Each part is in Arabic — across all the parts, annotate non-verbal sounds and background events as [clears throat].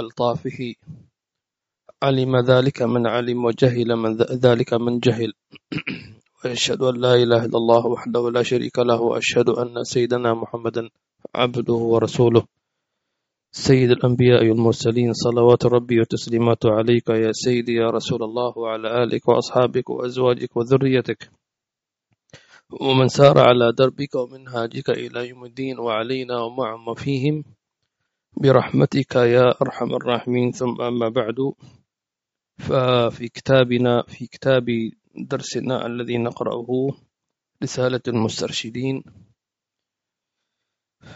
ألطافه. علم ذلك من علم وجهل من ذلك من جهل. [clears throat] وأشهد أن لا إله إلا الله وحده لا شريك له وأشهد أن سيدنا محمدا عبده ورسوله. سيد الأنبياء والمرسلين صلوات ربي وتسليماته عليك يا سيدي يا رسول الله وعلى آلك وأصحابك وأزواجك وذريتك. ومن سار على دربك ومنهاجك إلى يوم الدين وعلينا ومعهم فيهم برحمتك يا أرحم الراحمين. ثم أما بعد ففي كتابنا في كتاب درسنا الذي نقرأه رسالة المسترشدين.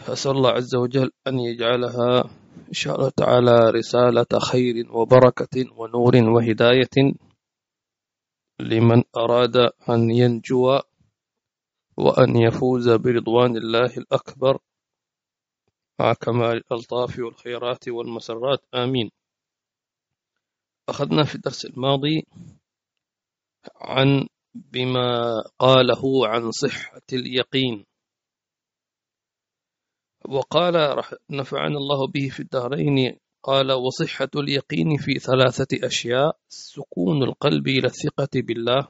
أسأل الله عز وجل أن يجعلها إن شاء الله تعالى رسالة خير وبركة ونور وهداية لمن أراد أن ينجو وأن يفوز برضوان الله الأكبر. مع كمال الألطاف والخيرات والمسرات. آمين. أخذنا في الدرس الماضي عن بما قاله عن صحة اليقين. وقال نفعنا الله به في الدارين قال وصحة اليقين في ثلاثة أشياء سكون القلب إلى الثقة بالله.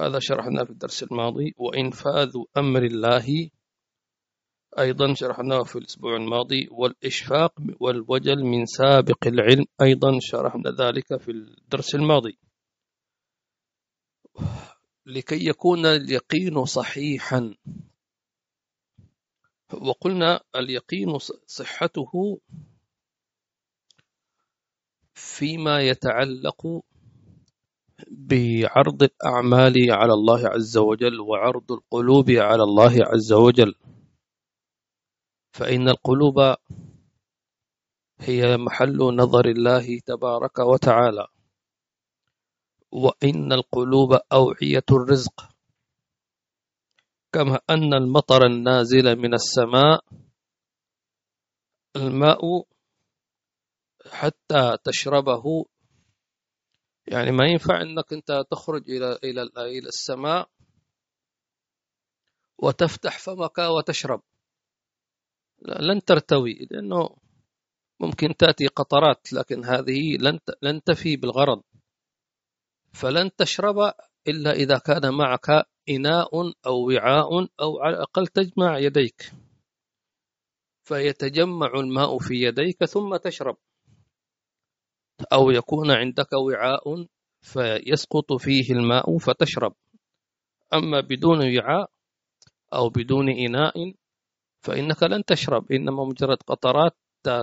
هذا شرحنا في الدرس الماضي. وإنفاذ أمر الله أيضا شرحناه في الأسبوع الماضي والإشفاق والوجل من سابق العلم أيضا شرحنا ذلك في الدرس الماضي. لكي يكون اليقين صحيحا. وقلنا اليقين صحته فيما يتعلق بعرض الأعمال على الله عز وجل وعرض القلوب على الله عز وجل. فإن القلوب هي محل نظر الله تبارك وتعالى. وإن القلوب أوعية الرزق. كما أن المطر النازل من السماء الماء حتى تشربه. يعني ما ينفع إنك أنت تخرج إلى إلى إلى السماء وتفتح فمك وتشرب. لن ترتوي لأنه ممكن تأتي قطرات لكن هذه لن لن تفي بالغرض. فلن تشرب إلا إذا كان معك إناء أو وعاء أو على الأقل تجمع يديك. فيتجمع الماء في يديك ثم تشرب. أو يكون عندك وعاء فيسقط فيه الماء فتشرب. أما بدون وعاء أو بدون إناء فإنك لن تشرب إنما مجرد قطرات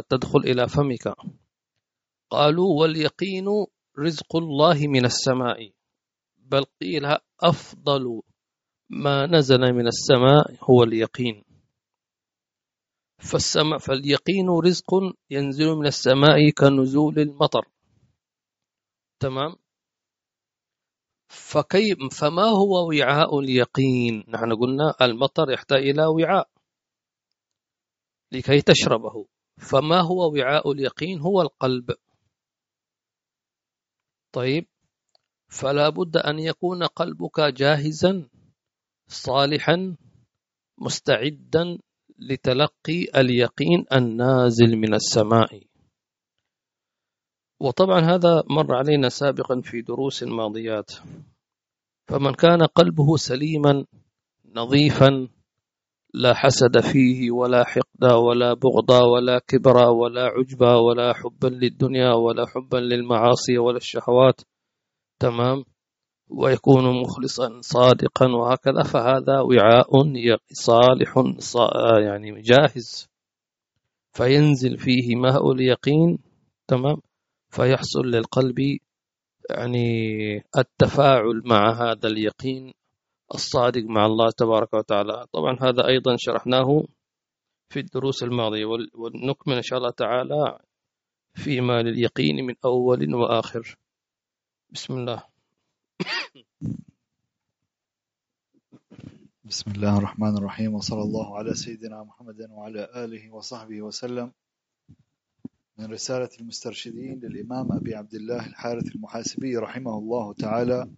تدخل إلى فمك. قالوا واليقين رزق الله من السماء. بل قيل أفضل ما نزل من السماء هو اليقين. فالسماء فاليقين رزق ينزل من السماء كنزول المطر. تمام؟ فكيف فما هو وعاء اليقين؟ نحن قلنا المطر يحتاج إلى وعاء. لكي تشربه. فما هو وعاء اليقين؟ هو القلب. طيب. فلا بد أن يكون قلبك جاهزا صالحا مستعدا لتلقي اليقين النازل من السماء. وطبعا هذا مر علينا سابقا في دروس ماضيات. فمن كان قلبه سليما نظيفا لا حسد فيه ولا حقد ولا بغض ولا كبر ولا عجب ولا حبا للدنيا ولا حبا للمعاصي ولا الشهوات. تمام؟ ويكون مخلصا صادقا وهكذا. فهذا وعاء صالح يعني جاهز. فينزل فيه ماء اليقين. تمام؟ فيحصل للقلب يعني التفاعل مع هذا اليقين. الصادق مع الله تبارك وتعالى. طبعا هذا أيضا شرحناه في الدروس الماضية ونكمل إن شاء الله تعالى فيما لليقين من أول وآخر. بسم الله. بسم الله الرحمن الرحيم وصلى الله على سيدنا محمد وعلى آله وصحبه وسلم. من رسالة المسترشدين للإمام أبي عبد الله الحارث المحاسبي رحمه الله تعالى.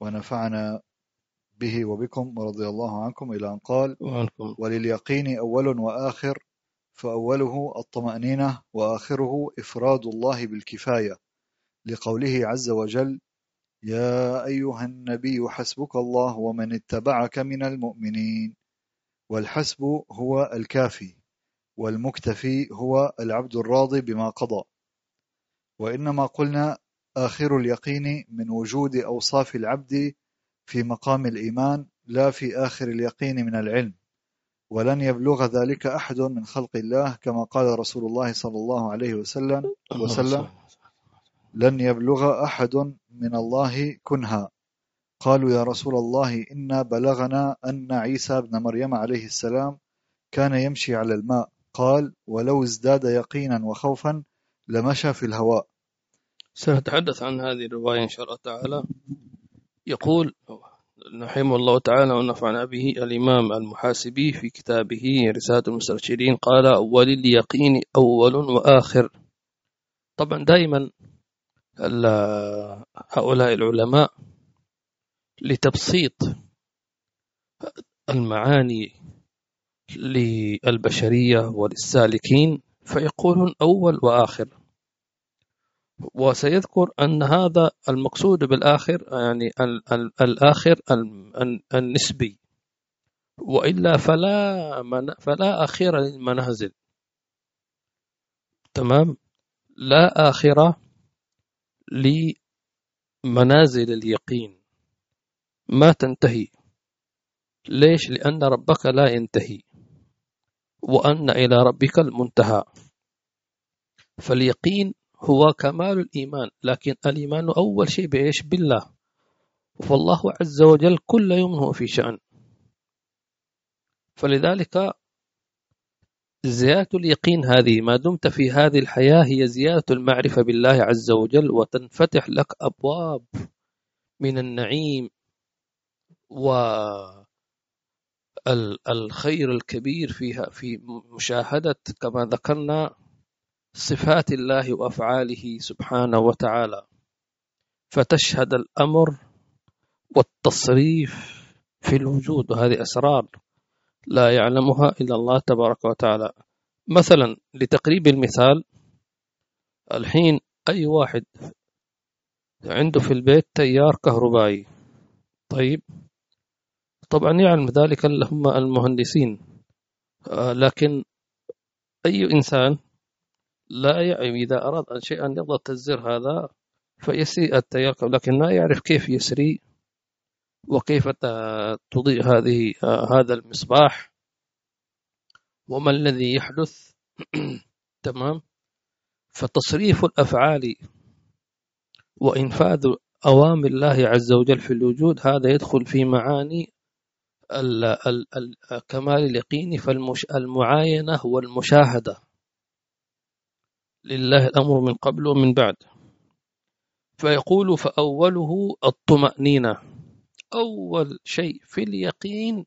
ونفعنا به وبكم ورضي الله عنكم إلى أن قال ولليقين أول وآخر فأوله الطمأنينة وآخره إفراد الله بالكفاية لقوله عز وجل يا أيها النبي حسبك الله ومن اتبعك من المؤمنين. والحسب هو الكافي والمكتفي هو العبد الراضي بما قضى. وإنما قلنا آخر اليقين من وجود أوصاف العبد في مقام الإيمان لا في آخر اليقين من العلم. ولن يبلغ ذلك أحد من خلق الله كما قال رسول الله صلى الله عليه وسلم وسلم لن يبلغ أحد من الله كنها. قالوا يا رسول الله إنا بلغنا أن عيسى بن مريم عليه السلام كان يمشي على الماء. قال ولو ازداد يقينا وخوفا لمشى في الهواء. سنتحدث عن هذه الرواية إن شاء الله تعالى. يقول رحمه الله تعالى ونفعنا به الإمام المحاسبي في كتابه رسالة المسترشدين قال أول اليقين أول وآخر. طبعا دائما هؤلاء العلماء لتبسيط المعاني للبشرية وللسالكين فيقولون أول وآخر. وسيذكر أن هذا المقصود بالآخر يعني الآخر النسبي. وإلا فلا من فلا آخر للمنازل. تمام؟ لا آخرة لمنازل اليقين. ما تنتهي. ليش؟ لأن ربك لا ينتهي. وأن إلى ربك المنتهى. فاليقين هو كمال الإيمان لكن الإيمان أول شيء بإيش؟ بالله. فالله عز وجل كل يوم هو في شأن. فلذلك زيادة اليقين هذه ما دمت في هذه الحياة هي زيادة المعرفة بالله عز وجل وتنفتح لك أبواب من النعيم والخير الكبير فيها في مشاهدة كما ذكرنا صفات الله وأفعاله سبحانه وتعالى. فتشهد الأمر والتصريف في الوجود وهذه أسرار لا يعلمها إلا الله تبارك وتعالى. مثلا لتقريب المثال الحين أي واحد عنده في البيت تيار كهربائي طيب؟ طبعا يعلم ذلك هم المهندسين آه، لكن أي إنسان لا يعلم إذا أراد أن شيئا يضغط الزر هذا فيسري التيار لكن لا يعرف كيف يسري وكيف تضيء هذه هذا المصباح. وما الذي يحدث؟ [clears throat] تمام؟ فتصريف الأفعال وإنفاذ أوامر الله عز وجل في الوجود هذا يدخل في معاني كمال اليقين فالمعاينة والمشاهدة. لله الأمر من قبل ومن بعد. فيقول فأوله الطمأنينة. أول شيء في اليقين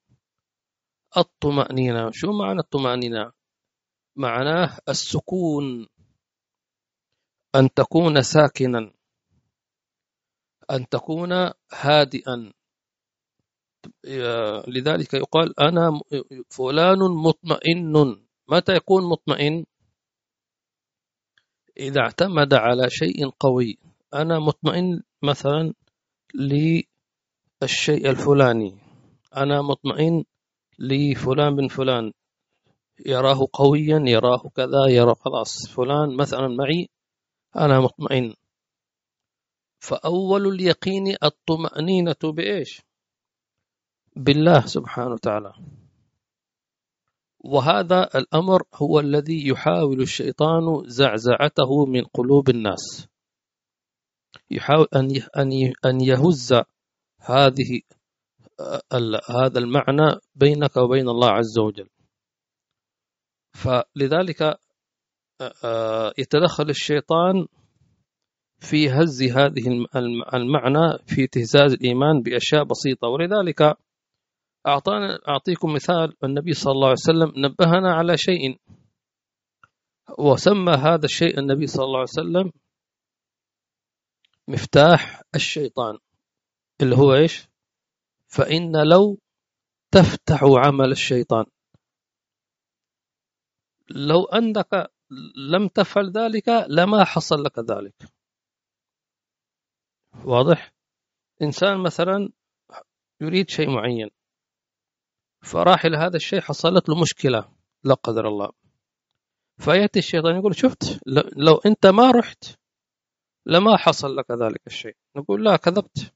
الطمأنينة. شو معنى الطمأنينة؟ معناه السكون. أن تكون ساكنا. أن تكون هادئا. لذلك يقال أنا فلان مطمئن. متى يكون مطمئن؟ إذا اعتمد على شيء قوي أنا مطمئن مثلا للشيء الفلاني. أنا مطمئن لفلان بن فلان. يراه قويا يراه كذا يرى خلاص. فلان مثلا معي أنا مطمئن. فأول اليقين الطمأنينة بإيش؟ بالله سبحانه وتعالى. وهذا الأمر هو الذي يحاول الشيطان زعزعته من قلوب الناس. يحاول أن يهز هذه هذا المعنى بينك وبين الله عز وجل. فلذلك يتدخل الشيطان في هز هذه المعنى في اهتزاز الإيمان بأشياء بسيطة. ولذلك أعطانا أعطيكم مثال النبي صلى الله عليه وسلم نبهنا على شيء. وسمى هذا الشيء النبي صلى الله عليه وسلم مفتاح الشيطان اللي هو إيش؟ فإن لو تفتح عمل الشيطان. لو أنك لم تفعل ذلك لما حصل لك ذلك. واضح؟ إنسان مثلا يريد شيء معين. فراح إلى هذا الشيء حصلت له مشكلة لا قدر الله. فيأتي الشيطان يقول شفت؟ لو أنت ما رحت لما حصل لك ذلك الشيء. نقول لا كذبت.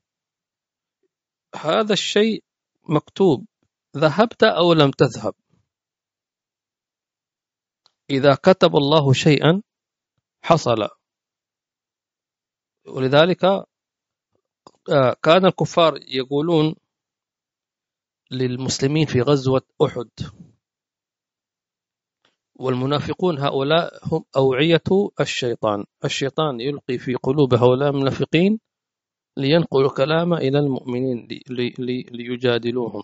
هذا الشيء مكتوب ذهبت أو لم تذهب. إذا كتب الله شيئا حصل. ولذلك آه، كان الكفار يقولون للمسلمين في غزوة أحد. والمنافقون هؤلاء هم أوعية الشيطان. الشيطان يلقي في قلوب هؤلاء المنافقين لينقلوا كلام إلى المؤمنين ليجادلوهم.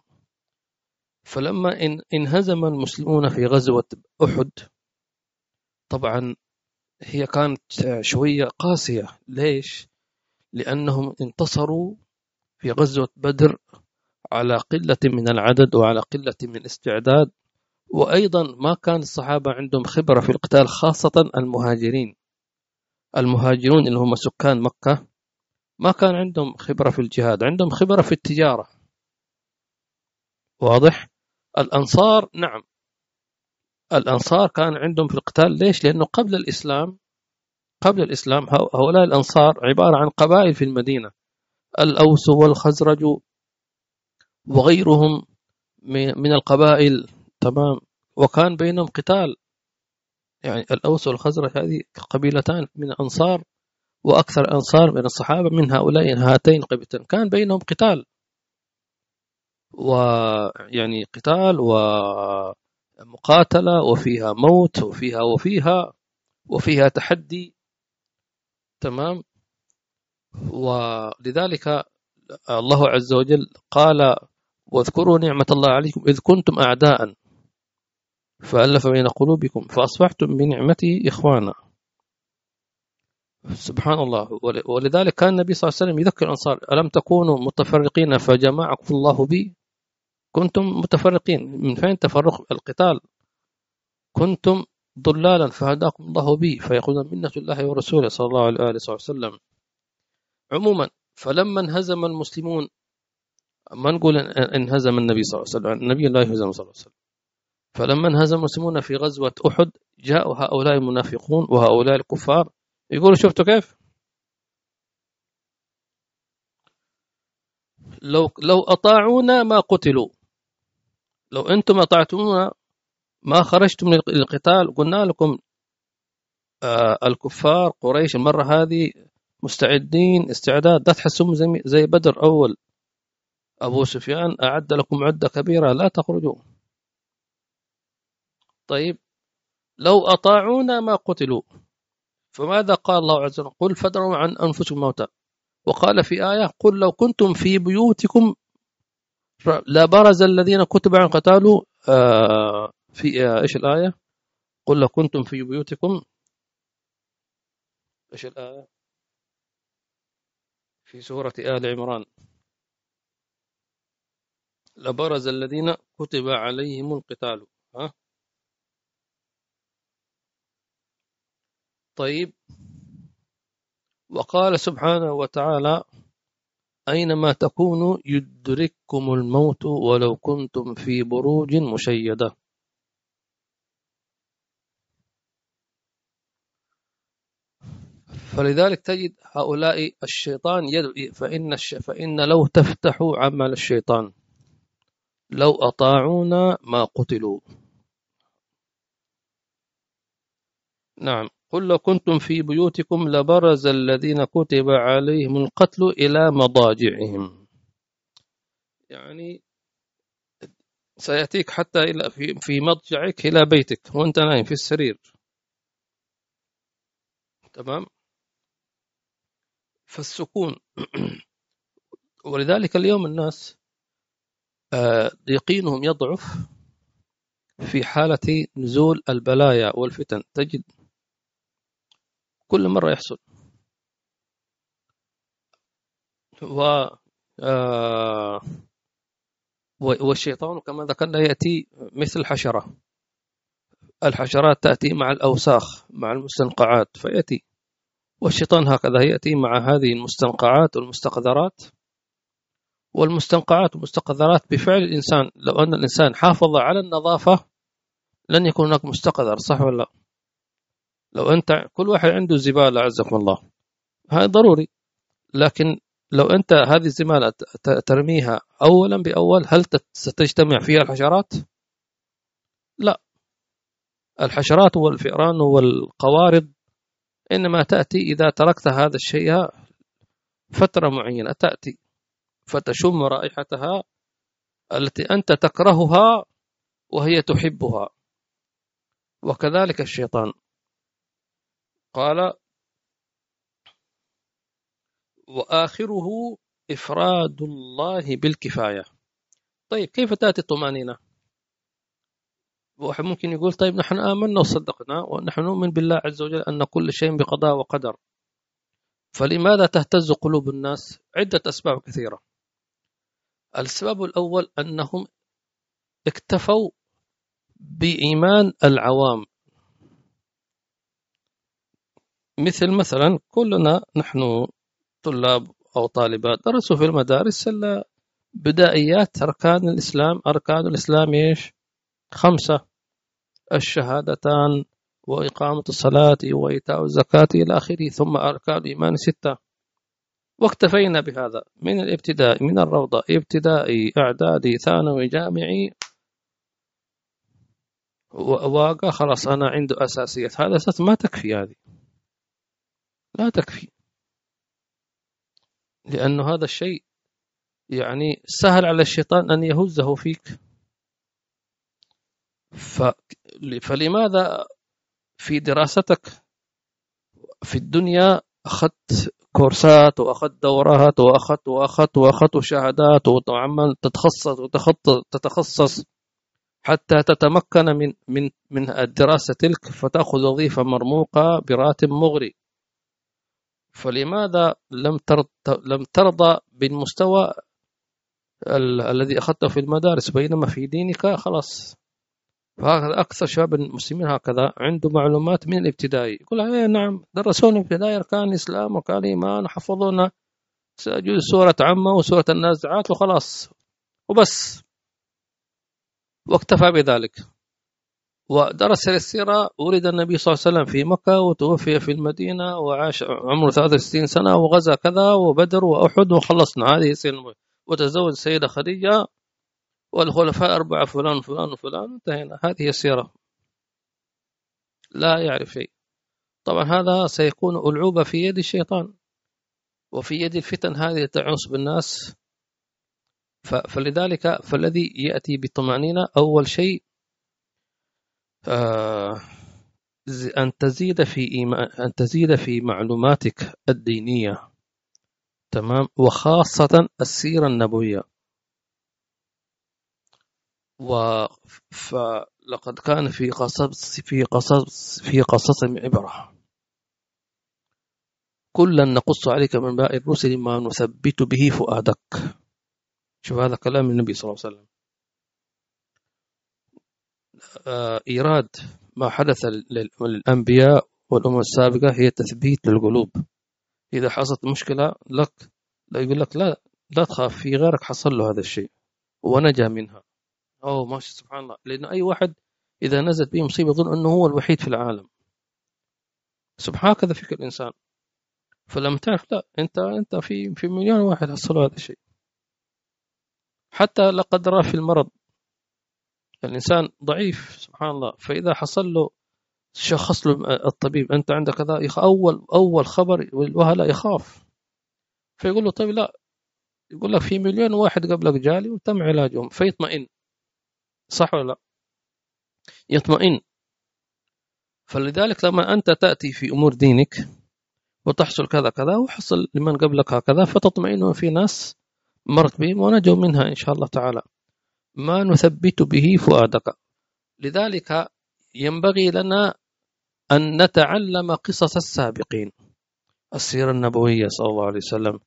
فلما انهزم المسلمون في غزوة أحد طبعا هي كانت شوية قاسية. ليش؟ لأنهم انتصروا في غزوة بدر على قلة من العدد وعلى قلة من استعداد. وأيضا ما كان الصحابة عندهم خبرة في القتال خاصة المهاجرين. المهاجرون اللي هم سكان مكة ما كان عندهم خبرة في الجهاد عندهم خبرة في التجارة. واضح؟ الأنصار نعم. الأنصار كان عندهم في القتال ليش؟ لأنه قبل الإسلام قبل الإسلام هؤلاء الأنصار عبارة عن قبائل في المدينة. الأوس والخزرج وغيرهم من القبائل. تمام. وكان بينهم قتال. يعني الأوس والخزرج هذه قبيلتان من الأنصار وأكثر أنصار من الصحابة من هؤلاء هاتين قبيلتين. كان بينهم قتال. ويعني قتال ومقاتلة وفيها موت وفيها وفيها وفيها تحدي. تمام. ولذلك الله عز وجل قال واذكروا نعمة الله عليكم إذ كنتم أعداء فألف بين قلوبكم فأصبحتم بنعمته إخوانا. سبحان الله. ولذلك كان النبي صلى الله عليه وسلم يذكر الأنصار ألم تكونوا متفرقين فجمعكم الله بي؟ كنتم متفرقين. من فين تفرق القتال؟ كنتم ضلالا فهداكم الله بي فيقول منة الله ورسوله صلى الله عليه وسلم. عموما فلما انهزم المسلمون ما نقول انهزم النبي صلى الله عليه وسلم؟ النبي لا يهزم صلى الله عليه وسلم. فلما انهزم المسلمون في غزوة أحد جاءوا هؤلاء المنافقون وهؤلاء الكفار. يقولوا شفتوا كيف؟ لو لو أطاعونا ما قتلوا. لو أنتم أطعتمونا ما خرجتم من القتال قلنا لكم آه الكفار قريش المرة هذه مستعدين استعداد. لا تحسهم زي بدر أول. أبو سفيان أعد لكم عدة كبيرة لا تخرجوا. طيب لو أطاعونا ما قتلوا. فماذا قال الله عز وجل؟ قل فدروا عن أنفسكم موتا وقال في آية قل لو كنتم في بيوتكم لبرز الذين كتب عن قتالوا. آه في آه إيش الآية؟ قل لو كنتم في بيوتكم. إيش الآية؟ في سورة آل عمران. لبرز الذين كتب عليهم القتال. ها؟ طيب. وقال سبحانه وتعالى أينما تكونوا يدرككم الموت ولو كنتم في بروج مشيدة. فلذلك تجد هؤلاء الشيطان يدعو فإن, الش... فإن لو تفتحوا عمل الشيطان. لو أطاعونا ما قتلوا. نعم. قل لو كنتم في بيوتكم لبرز الذين كتب عليهم القتل إلى مضاجعهم. يعني سيأتيك حتى إلى في في مضجعك إلى بيتك وأنت نايم في السرير. تمام؟ فالسكون. [clears throat] ولذلك اليوم الناس يقينهم يضعف في حالة نزول البلايا والفتن. تجد كل مرة يحصل. و آه، والشيطان كما ذكرنا يأتي مثل حشرة. الحشرات تأتي مع الأوساخ مع المستنقعات فيأتي. والشيطان هكذا يأتي مع هذه المستنقعات والمستقذرات. والمستنقعات والمستقذرات. بفعل الإنسان لو أن الإنسان حافظ على النظافة لن يكون هناك مستقذر صح ولا لا؟ لو أنت كل واحد عنده زبالة عزكم الله. هذا ضروري. لكن لو أنت هذه الزبالة ترميها أولا بأول هل ستجتمع فيها الحشرات؟ لا. الحشرات والفئران والقوارض إنما تأتي إذا تركت هذا الشيء فترة معينة تأتي. فتشم رائحتها التي أنت تكرهها وهي تحبها. وكذلك الشيطان. قال وآخره إفراد الله بالكفاية. طيب كيف تأتي الطمأنينة؟ واحد ممكن يقول طيب نحن آمنا وصدقنا ونحن نؤمن بالله عز وجل أن كل شيء بقضاء وقدر. فلماذا تهتز قلوب الناس؟ عدة أسباب كثيرة. السبب الأول أنهم اكتفوا بإيمان العوام. مثل مثلا كلنا نحن طلاب أو طالبات درسوا في المدارس بدائيات أركان الإسلام أركان الإسلام إيش؟ خمسة الشهادتان وإقامة الصلاة وإيتاء الزكاة إلى آخره ثم أركان الإيمان ستة. واكتفينا بهذا. من الابتداء من الروضة ابتدائي إعدادي ثانوي جامعي. واقع خلاص أنا عنده أساسيات. هذا أساس ما تكفي هذه. لا تكفي. لأنه هذا الشيء يعني سهل على الشيطان أن يهزه فيك. فلماذا في دراستك في الدنيا أخذت كورسات وأخذت دورات وأخذت وأخذت وأخذت شهادات وعمال تتخصص وتتخصص حتى تتمكن من من من الدراسة تلك فتأخذ وظيفة مرموقة براتب مغري. فلماذا لم ترضى لم ترضى بالمستوى الذي أخذته في المدارس؟ بينما في دينك خلاص. أكثر شباب المسلمين هكذا عنده معلومات من الابتدائي. يقول إيه نعم درسونا ابتدائي أركان الإسلام وكان الإيمان حفظونا سورة عمة وسورة النازعات وخلاص. وبس. واكتفى بذلك. ودرس السيرة ولد النبي صلى الله عليه وسلم في مكة وتوفي في المدينة وعاش عمره 63 سنة وغزا كذا وبدر وأحد وخلصنا هذه سنة وتزوج السيدة خديجة. والخلفاء أربعة فلان فلان وفلان انتهينا. هذه السيرة. لا يعرف شيء. طبعا هذا سيكون ألعوبة في يد الشيطان. وفي يد الفتن هذه تعوس بالناس. فلذلك فالذي يأتي بالطمأنينة أول شيء آه، أن تزيد في إيمان أن تزيد في معلوماتك الدينية. تمام؟ وخاصة السيرة النبوية. فلقد كان في قصص في قصص في قصصهم عبرة. كلا نقص عليك من باء الرسل ما نثبت به فؤادك. شوف هذا كلام النبي صلى الله عليه وسلم. آه، إيراد ما حدث للأنبياء والأمم السابقة هي تثبيت للقلوب. إذا حصلت مشكلة لك لا يقول لك لا لا تخاف في غيرك حصل له هذا الشيء. ونجا منها. أوه ماشي سبحان الله. لأن أي واحد إذا نزلت به مصيبة يظن أنه هو الوحيد في العالم. سبحان هكذا فكر الإنسان. فلما تعرف لا أنت أنت في في مليون واحد حصلوا هذا الشيء. حتى لا قدر في المرض. الإنسان ضعيف سبحان الله. فإذا حصل له شخص له الطبيب أنت عندك كذا أول أول خبر والوهلة يخاف. فيقول له طيب لا. يقول لك في مليون واحد قبلك جالي وتم علاجهم فيطمئن. صح ولا لا؟ يطمئن. فلذلك لما أنت تأتي في أمور دينك وتحصل كذا كذا وحصل لمن قبلك هكذا فتطمئن في ناس مرت بهم ونجوا منها إن شاء الله تعالى. ما نثبت به فؤادك. لذلك ينبغي لنا أن نتعلم قصص السابقين. السيرة النبوية صلى الله عليه وسلم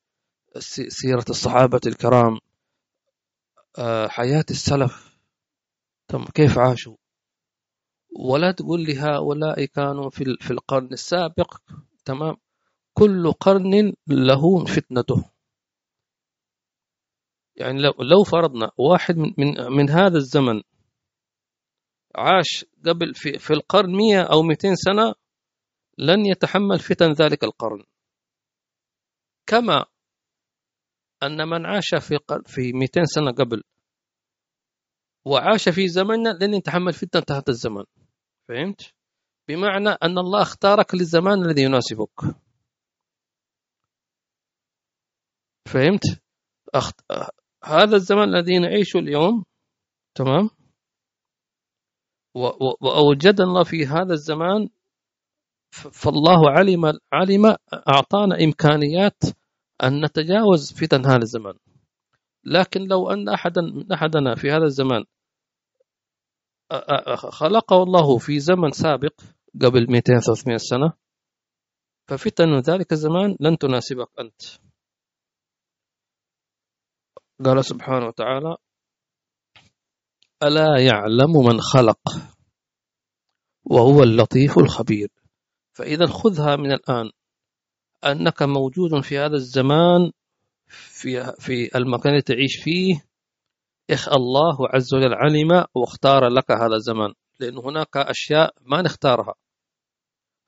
سيرة الصحابة الكرام آه، حياة السلف كيف عاشوا؟ ولا تقول لي هؤلاء كانوا في في القرن السابق تمام؟ كل قرن له فتنته. يعني لو لو فرضنا واحد من من, من هذا الزمن عاش قبل في في القرن 100 أو 200 سنة لن يتحمل فتن ذلك القرن. كما أن من عاش في في 200 سنة قبل وعاش في زمننا لن يتحمل فتنة هذا الزمن. فهمت؟ بمعنى أن الله اختارك للزمان الذي يناسبك. فهمت؟ أخت... هذا الزمان الذي نعيشه اليوم تمام؟ وأوجد الله في هذا الزمان فالله علم علم أعطانا إمكانيات أن نتجاوز فتن هذا الزمان. لكن لو أن أحدا أحدنا في هذا الزمان خلقه الله في زمن سابق قبل 200 300 سنة ففتن ذلك الزمان لن تناسبك أنت. قال سبحانه وتعالى ألا يعلم من خلق وهو اللطيف الخبير. فإذا خذها من الآن أنك موجود في هذا الزمان في في المكان الذي تعيش فيه. إخ الله عز وجل علم واختار لك هذا الزمان. لأن هناك أشياء ما نختارها.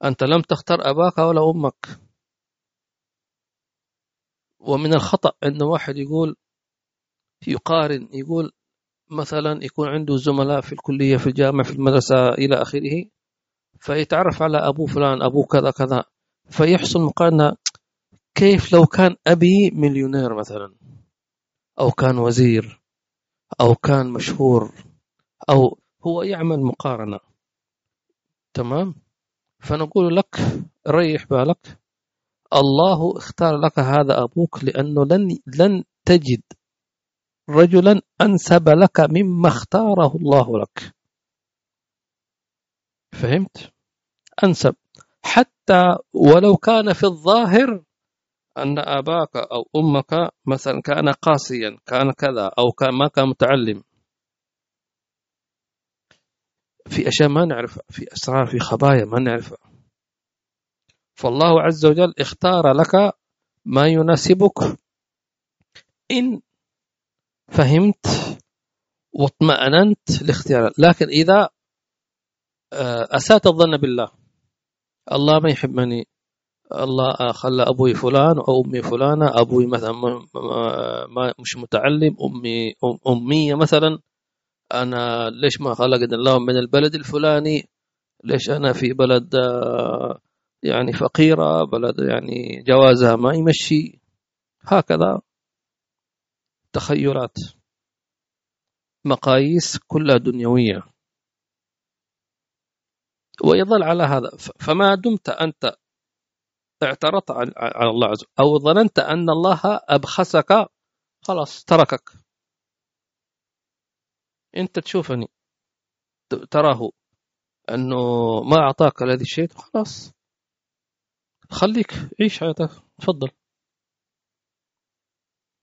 أنت لم تختار أباك ولا أمك. ومن الخطأ أن واحد يقول يقارن يقول مثلا يكون عنده زملاء في الكلية في الجامعة في المدرسة إلى آخره فيتعرف على أبو فلان أبو كذا كذا فيحصل مقارنة. كيف لو كان أبي مليونير مثلا؟ أو كان وزير؟ أو كان مشهور؟ أو هو يعمل مقارنة. تمام؟ فنقول لك ريح بالك. الله اختار لك هذا أبوك لأنه لن لن تجد رجلا أنسب لك مما اختاره الله لك. فهمت؟ أنسب. حتى ولو كان في الظاهر أن أباك أو أمك مثلا كان قاسيا كان كذا أو كان ما كان متعلم. في أشياء ما نعرفها في أسرار في خبايا ما نعرفها. فالله عز وجل اختار لك ما يناسبك. إن فهمت واطمأننت لاختيارات لكن إذا آه، أسأت الظن بالله الله ما يحبني. الله خلى أبوي فلان أو أمي فلانة أبوي مثلا ما مش متعلم أمي أمية مثلا أنا ليش ما خلقني الله من البلد الفلاني؟ ليش أنا في بلد آه، يعني فقيرة بلد يعني جوازها ما يمشي؟ هكذا تخيلات مقاييس كلها دنيوية. ويظل على هذا فما دمت أنت اعترضت على الله عز وجل. أو ظننت أن الله أبخسك خلاص تركك. أنت تشوفني تراه أنه ما أعطاك الذي الشيء خلاص. خليك عيش حياتك تفضل.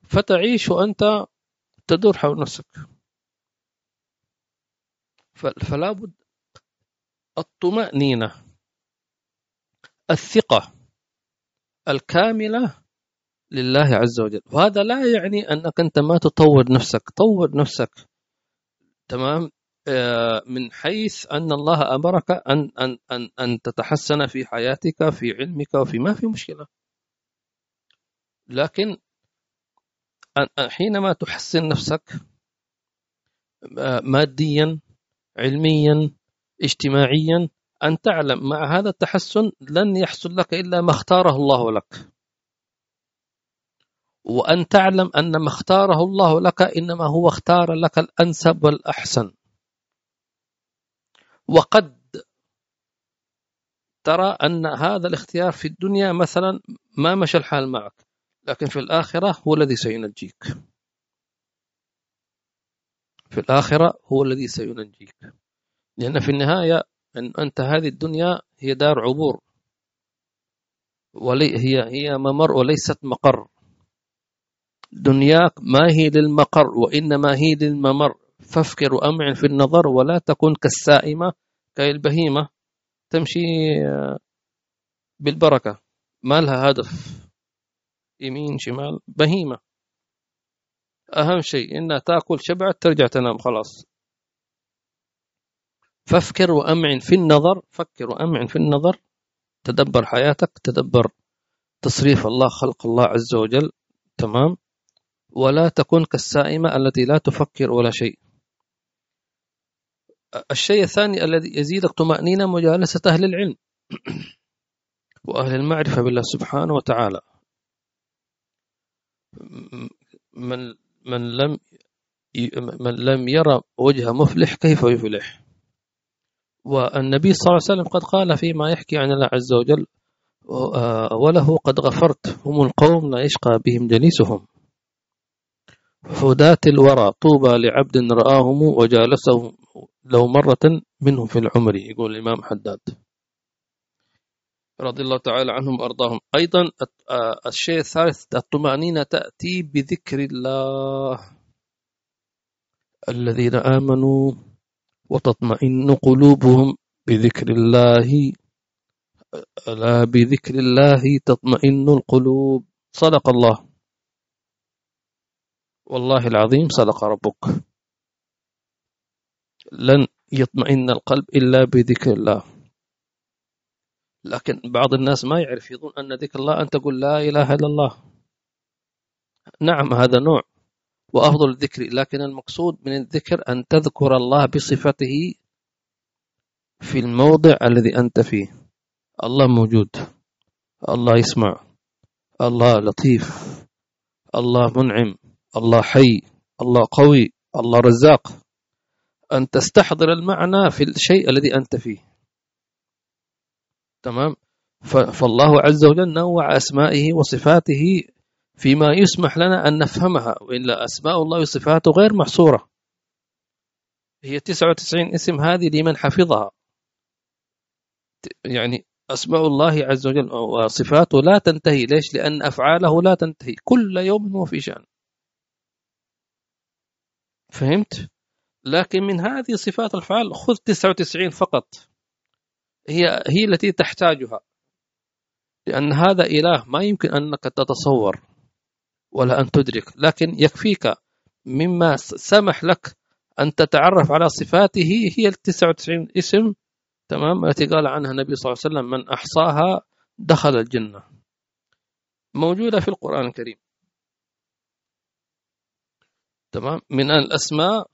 فتعيش وأنت تدور حول نفسك. فلا بد الطمأنينة الثقة. الكاملة لله عز وجل. وهذا لا يعني أنك أنت ما تطور نفسك. طور نفسك. تمام؟ آه، من حيث أن الله أمرك أن, أن, أن, أن تتحسن في حياتك في علمك وفي ما في مشكلة. لكن حينما تحسن نفسك آه، ماديا علميا اجتماعيا أن تعلم مع هذا التحسن لن يحصل لك إلا ما اختاره الله لك. وأن تعلم أن ما اختاره الله لك إنما هو اختار لك الأنسب والأحسن. وقد ترى أن هذا الاختيار في الدنيا مثلا ما مشى الحال معك لكن في الآخرة هو الذي سينجيك. في الآخرة هو الذي سينجيك. لأن في النهاية أن أنت هذه الدنيا هي دار عبور. ولي هي هي ممر وليست مقر. دنياك ما هي للمقر وإنما هي للممر. فافكر وأمعن في النظر ولا تكن كالسائمة كاي البهيمة تمشي بالبركة. ما لها هدف؟ يمين شمال بهيمة. أهم شيء إنها تأكل شبعت ترجع تنام خلاص. فافكر وأمعن في النظر فكر وأمعن في النظر تدبر حياتك تدبر تصريف الله خلق الله عز وجل تمام؟ ولا تكن كالسائمة التي لا تفكر ولا شيء. الشيء الثاني الذي يزيدك طمأنينة مجالسة أهل العلم [clears throat] وأهل المعرفة بالله سبحانه وتعالى. من من لم من لم يرى وجه مفلح كيف يفلح؟ والنبي صلى الله عليه وسلم قد قال فيما يحكي عن الله عز وجل وله قد غفرت هم القوم لا يشقى بهم جليسهم. هداة الورى طوبى لعبد رآهم وجالسهم لو مرة منهم في العمر يقول الإمام حداد. رضي الله تعالى عنهم وأرضاهم. أيضا الشيء الثالث الطمأنينة تأتي بذكر الله. الذين آمنوا وتطمئن قلوبهم بذكر الله ألا بذكر الله تطمئن القلوب. صدق الله. والله العظيم صدق ربك. لن يطمئن القلب إلا بذكر الله. لكن بعض الناس ما يعرف يظن أن ذكر الله أن تقول لا إله إلا الله. نعم هذا نوع وأفضل الذكر لكن المقصود من الذكر أن تذكر الله بصفته في الموضع الذي أنت فيه. الله موجود الله يسمع الله لطيف الله منعم الله حي الله قوي الله رزاق. أن تستحضر المعنى في الشيء الذي أنت فيه. تمام؟ فالله عز وجل نوع أسمائه وصفاته فيما يسمح لنا أن نفهمها وإلا أسماء الله وصفاته غير محصورة. هي 99 اسم هذه لمن حفظها. يعني أسماء الله عز وجل وصفاته لا تنتهي. ليش؟ لأن أفعاله لا تنتهي. كل يوم هو في شأن. فهمت؟ لكن من هذه صفات الفعل خذ 99 فقط. هي هي التي تحتاجها. لأن هذا إله ما يمكن أنك تتصور. ولا أن تدرك. لكن يكفيك مما سمح لك أن تتعرف على صفاته. هي ال 99 اسم تمام التي قال عنها النبي صلى الله عليه وسلم من أحصاها دخل الجنة. موجودة في القرآن الكريم. تمام؟ من الأسماء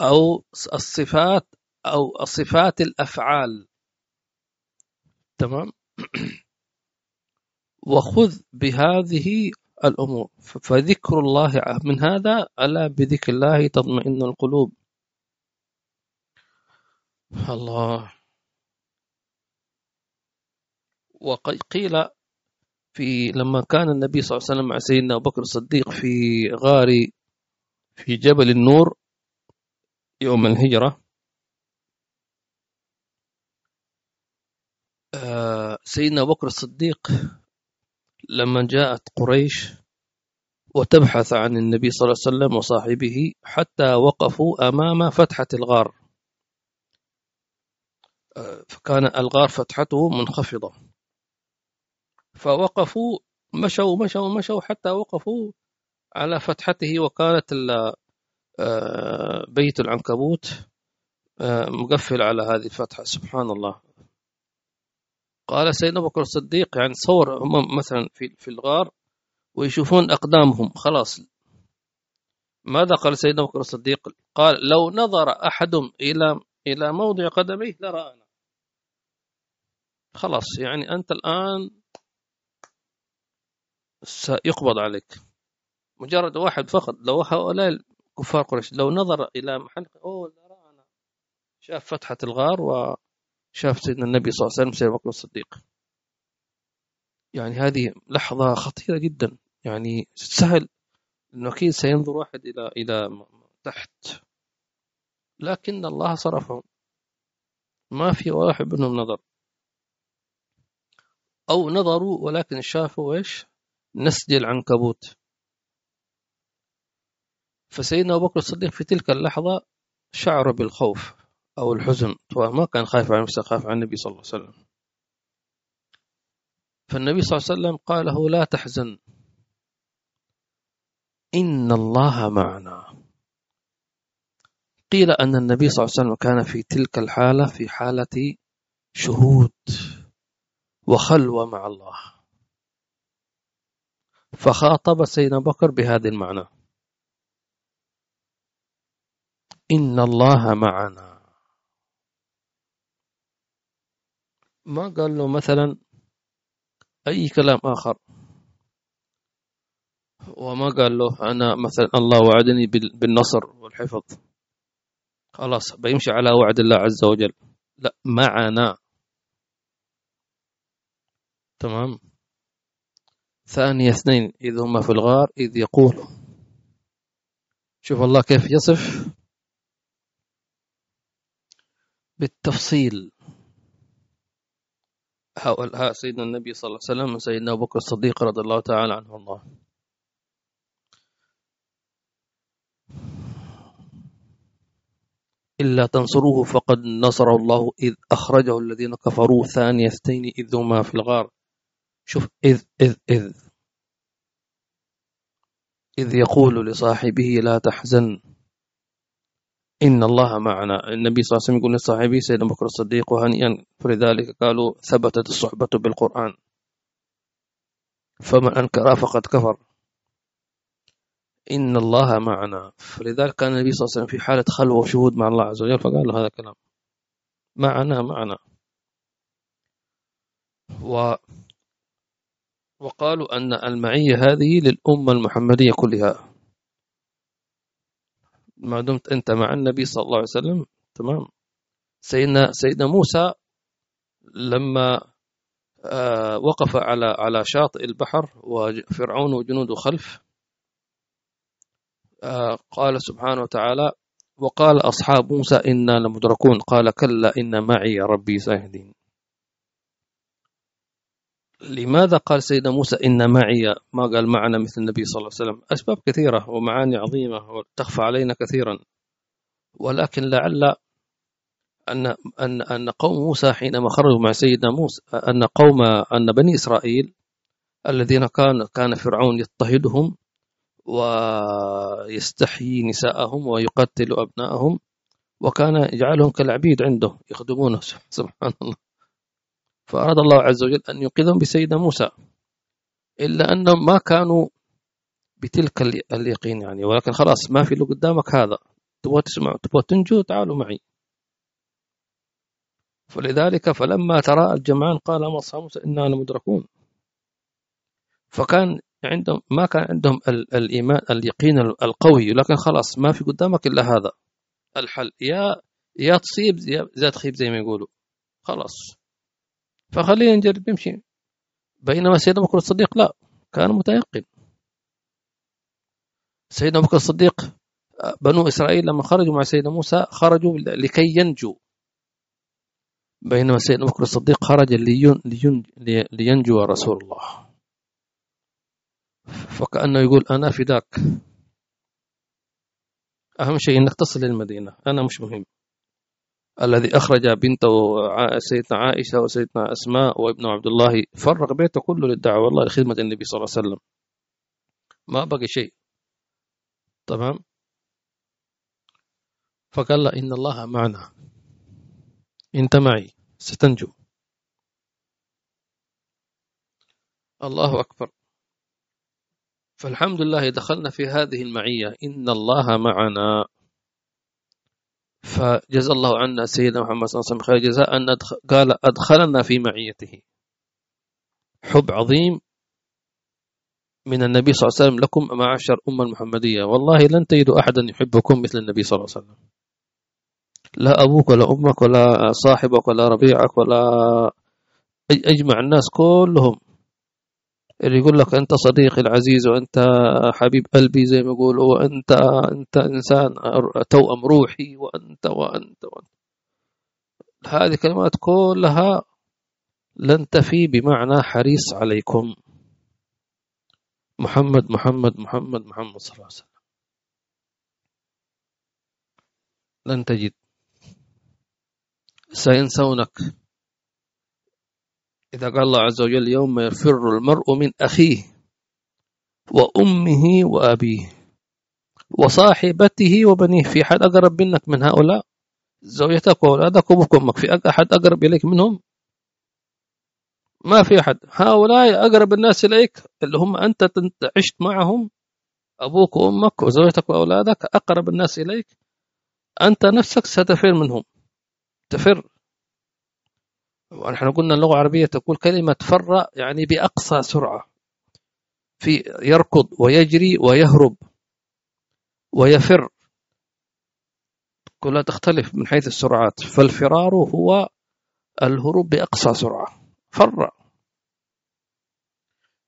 أو الصفات أو صفات الأفعال. تمام؟ [clears throat] وخذ بهذه الأمور. فذكر الله من هذا ألا بذكر الله تطمئن القلوب. الله. وقيل في لما كان النبي صلى الله عليه وسلم مع سيدنا أبو بكر الصديق في غار في جبل النور يوم الهجرة آه، سيدنا أبو بكر الصديق لما جاءت قريش وتبحث عن النبي صلى الله عليه وسلم وصاحبه حتى وقفوا أمام فتحة الغار. فكان الغار فتحته منخفضة. فوقفوا مشوا مشوا مشوا حتى وقفوا على فتحته وكانت آه، بيت العنكبوت آه، مقفل على هذه الفتحة. سبحان الله. قال سيدنا بكر الصديق يعني صور هم مثلا في في الغار ويشوفون أقدامهم. خلاص. ماذا قال سيدنا بكر الصديق؟ قال لو نظر أحد إلى إلى موضع قدميه لرآنا. خلاص يعني أنت الآن سيقبض عليك. مجرد واحد فقط. لو هؤلاء كفار قريش لو نظر إلى محل أوه أنا شاف فتحة الغار وشاف سيدنا النبي صلى الله عليه وسلم سيدنا بكر الصديق يعني هذه لحظة خطيرة جدا. يعني سهل إنه أكيد سينظر واحد إلى إلى تحت. لكن الله صرفهم. ما في واحد منهم نظر. أو نظروا ولكن شافوا إيش؟ نسج العنكبوت. فسيدنا أبو بكر الصديق في تلك اللحظة شعر بالخوف. أو الحزن ما كان خايف عن نفسه خايف عن النبي صلى الله عليه وسلم. فالنبي صلى الله عليه وسلم قال له لا تحزن. إن الله معنا. قيل أن النبي صلى الله عليه وسلم كان في تلك الحالة في حالة شهود وخلوة مع الله. فخاطب سيدنا بكر بهذا المعنى. إن الله معنا. ما قال له مثلا أي كلام آخر؟ وما قال له أنا مثلا الله وعدني بالنصر والحفظ. خلاص بيمشي على وعد الله عز وجل. لا معنا. تمام؟ ثاني اثنين إذ هما في الغار إذ يقول. شوف الله كيف يصف. بالتفصيل. ها سيدنا النبي صلى الله عليه وسلم وسيدنا أبو بكر الصديق رضي الله تعالى عنه. الله. إلا تنصروه فقد نصره الله إذ أخرجه الذين كفروا ثاني اثنين إذ هما في الغار. شوف إذ إذ إذ. إذ يقول لصاحبه لا تحزن. إن الله معنا. النبي صلى الله عليه وسلم يقول لصاحبه سيدنا بكر الصديق وهنيئا فلذلك قالوا ثبتت الصحبة بالقرآن. فمن أنكر فقد كفر. إن الله معنا. فلذلك كان النبي صلى الله عليه وسلم في حالة خلوة وشهود مع الله عز وجل فقال له هذا الكلام. معنا معنا. و وقالوا أن المعية هذه للأمة المحمدية كلها. ما دمت أنت مع النبي صلى الله عليه وسلم. تمام. سيدنا سيدنا موسى لما آه، وقف على على شاطئ البحر وفرعون وجنوده خلف آه، قال سبحانه وتعالى وقال أصحاب موسى إنا لمدركون قال كلا إن معي ربي سيهدين. لماذا قال سيدنا موسى إن معي ما قال معنا مثل النبي صلى الله عليه وسلم؟ أسباب كثيرة ومعاني عظيمة وتخفى علينا كثيرا. ولكن لعل أن أن أن قوم موسى حينما خرجوا مع سيدنا موسى أن قوم أن بني إسرائيل الذين كان كان فرعون يضطهدهم ويستحيي نساءهم ويقتل أبنائهم وكان يجعلهم كالعبيد عنده يخدمونه سبحان الله. فأراد الله عز وجل أن ينقذهم بسيدنا موسى إلا أنهم ما كانوا بتلك اليقين يعني. ولكن خلاص ما في اللي قدامك هذا. تبغى تسمع تبغى تنجو تعالوا معي. فلذلك فلما ترى الجمعان قال ما أصحاب موسى إنا لمدركون. فكان عندهم ما كان عندهم الإيمان اليقين القوي. لكن خلاص ما في قدامك إلا هذا. الحل. يا يا تصيب يا تخيب زي ما يقولوا. خلاص. فخلينا نجرب نمشي بينما سيدنا بكر الصديق لا كان متيقن. سيدنا بكر الصديق بنو إسرائيل لما خرجوا مع سيدنا موسى خرجوا لكي ينجوا. بينما سيدنا بكر الصديق خرج لينجو رسول الله. فكأنه يقول أنا فداك أهم شيء أنك تصل للمدينة أنا مش مهم. الذي أخرج بنته سيدنا عائشة وسيدنا أسماء وابن عبد الله فرغ بيته كله للدعوة. والله لخدمة النبي صلى الله عليه وسلم. ما بقي شيء. تمام؟ فقال له إن الله معنا. أنت معي. ستنجو. الله أكبر. فالحمد لله دخلنا في هذه المعية. إن الله معنا. فجزا الله عنا سيدنا محمد صلى الله عليه وسلم خير جزاء أن قال أدخلنا في معيته. حب عظيم من النبي صلى الله عليه وسلم. لكم معاشر أمة المحمدية. والله لن تجدوا أحدا يحبكم مثل النبي صلى الله عليه وسلم. لا أبوك ولا أمك ولا صاحبك ولا ربيعك ولا أجمع الناس كلهم. اللي يقول لك أنت صديقي العزيز وأنت حبيب قلبي زي ما يقولوا وأنت أنت إنسان توأم روحي وأنت وأنت, وأنت. هذه كلمات كلها لن تفي بمعنى حريص عليكم. محمد محمد محمد محمد صلى الله عليه وسلم. لن تجد. سينسونك. إذا قال الله عز وجل يوم يفر المرء من أخيه وأمه وأبيه وصاحبته وبنيه. في أحد أقرب منك من هؤلاء؟ زوجتك وأولادك وأبوك وأمك في أحد أقرب إليك منهم؟ ما في أحد. هؤلاء أقرب الناس إليك اللي هم أنت عشت معهم. أبوك وأمك وزوجتك وأولادك أقرب الناس إليك. أنت نفسك ستفر منهم. تفر. ونحن قلنا اللغة العربية تقول كلمة فر يعني بأقصى سرعة. في يركض ويجري ويهرب ويفر. كلها تختلف من حيث السرعات. فالفرار هو الهروب بأقصى سرعة. فر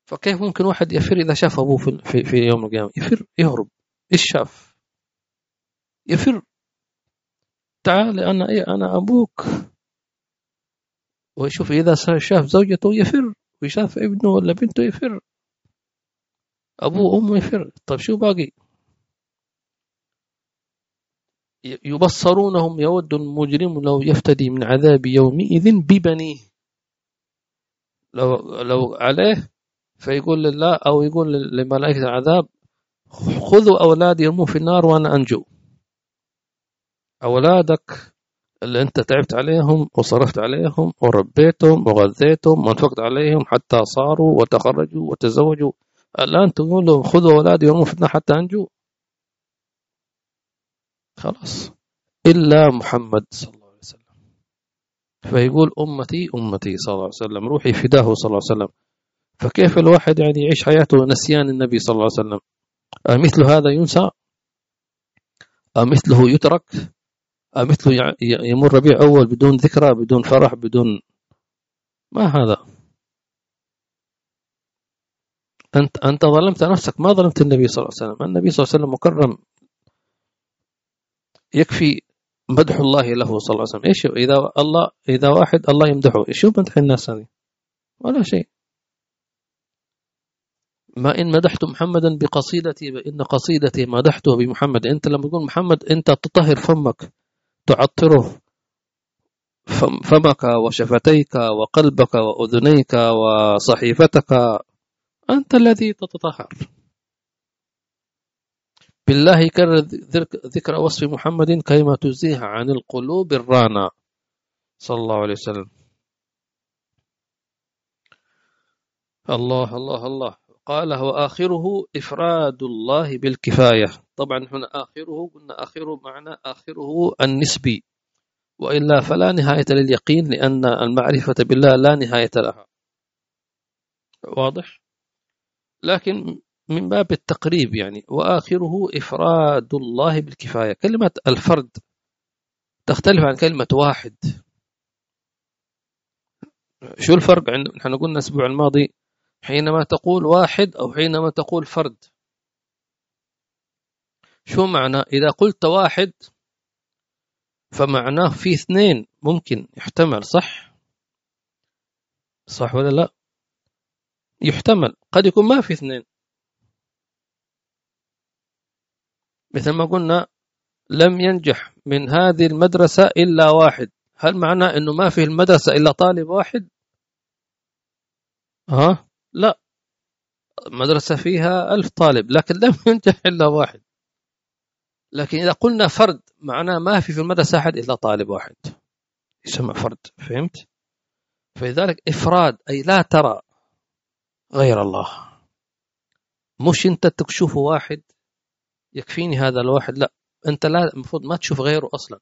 فكيف ممكن واحد يفر إذا شاف أبوه في, في يوم القيامة؟ يفر يهرب. إيش شاف؟ يفر. تعال أنا إيه أنا أبوك. ويشوف إذا شاف زوجته يفر ويشاف ابنه ولا بنته يفر. أبوه وأمه يفر. طيب شو باقي؟ يبصرونهم يود المجرم لو يفتدي من عذاب يومئذ ببنيه. لو لو عليه فيقول لله أو يقول لملائكة العذاب خذوا أولادي يرموا في النار وأنا أنجو. أولادك اللي أنت تعبت عليهم وصرفت عليهم وربيتهم وغذيتهم وانفقت عليهم حتى صاروا وتخرجوا وتزوجوا. الآن تقول لهم خذوا أولادي النار حتى أنجو. خلاص. إلا محمد صلى الله عليه وسلم. فيقول أمتي أمتي صلى الله عليه وسلم روحي فداه صلى الله عليه وسلم. فكيف الواحد يعني يعيش حياته نسيان النبي صلى الله عليه وسلم؟ أمثل هذا ينسى؟ أمثله يترك؟ أمثله يمر ربيع أول بدون ذكرى بدون فرح بدون ما هذا؟ أنت أنت ظلمت نفسك. ما ظلمت النبي صلى الله عليه وسلم. النبي صلى الله عليه وسلم مكرم. يكفي مدح الله له صلى الله عليه وسلم. إيش إذا الله إذا واحد الله يمدحه. هو مدح الناس هذه؟ ولا شيء. ما إن مدحت محمدا بقصيدتي فإن قصيدتي مدحته بمحمد. أنت لما تقول محمد أنت تطهر فمك. تعطره. فمك وشفتيك وقلبك وأذنيك وصحيفتك أنت الذي تتطهر. بالله كرر ذكر وصف محمد كيما تزيه عن القلوب الرانا صلى الله عليه وسلم. الله الله الله. قال وآخره إفراد الله بالكفاية. طبعا هنا آخره قلنا آخره معنى آخره النسبي. وإلا فلا نهاية لليقين لأن المعرفة بالله لا نهاية لها. واضح؟ لكن من باب التقريب يعني وآخره إفراد الله بالكفاية. كلمة الفرد تختلف عن كلمة واحد. شو الفرق عند نحن قلنا الأسبوع الماضي حينما تقول واحد أو حينما تقول فرد. شو معنى؟ إذا قلت واحد فمعناه في اثنين ممكن يحتمل صح؟ صح ولا لا؟ يحتمل. قد يكون ما في اثنين. مثل ما قلنا لم ينجح من هذه المدرسة إلا واحد. هل معناه أنه ما في المدرسة إلا طالب واحد؟ ها؟ لا. مدرسة فيها ألف طالب لكن لم [laughs] ينجح إلا واحد. لكن إذا قلنا فرد معناه ما في في المدرسة أحد إلا طالب واحد. يسمى فرد فهمت؟ فلذلك إفراد أي لا ترى غير الله. مش أنت تشوف واحد يكفيني هذا الواحد لا. أنت لا المفروض ما تشوف غيره أصلا.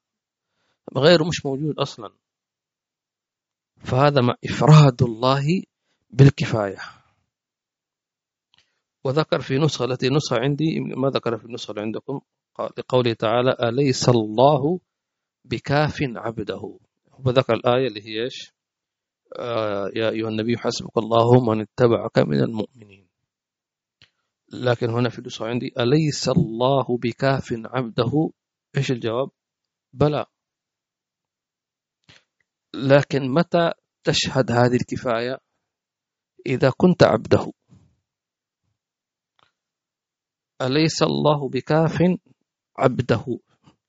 غيره مش موجود أصلا. فهذا مع إفراد الله بالكفاية. وذكر في نسخة التي نسخة عندي ما ذكر في النسخة اللي عندكم؟ لقوله تعالى أليس الله بكاف عبده؟ وذكر الآية اللي هي إيش؟ آه يا أيها النبي حسبك الله من اتبعك من المؤمنين. لكن هنا في النسخة عندي أليس الله بكاف عبده؟ إيش الجواب؟ بلى. لكن متى تشهد هذه الكفاية؟ إذا كنت عبده. أليس الله بكاف عبده؟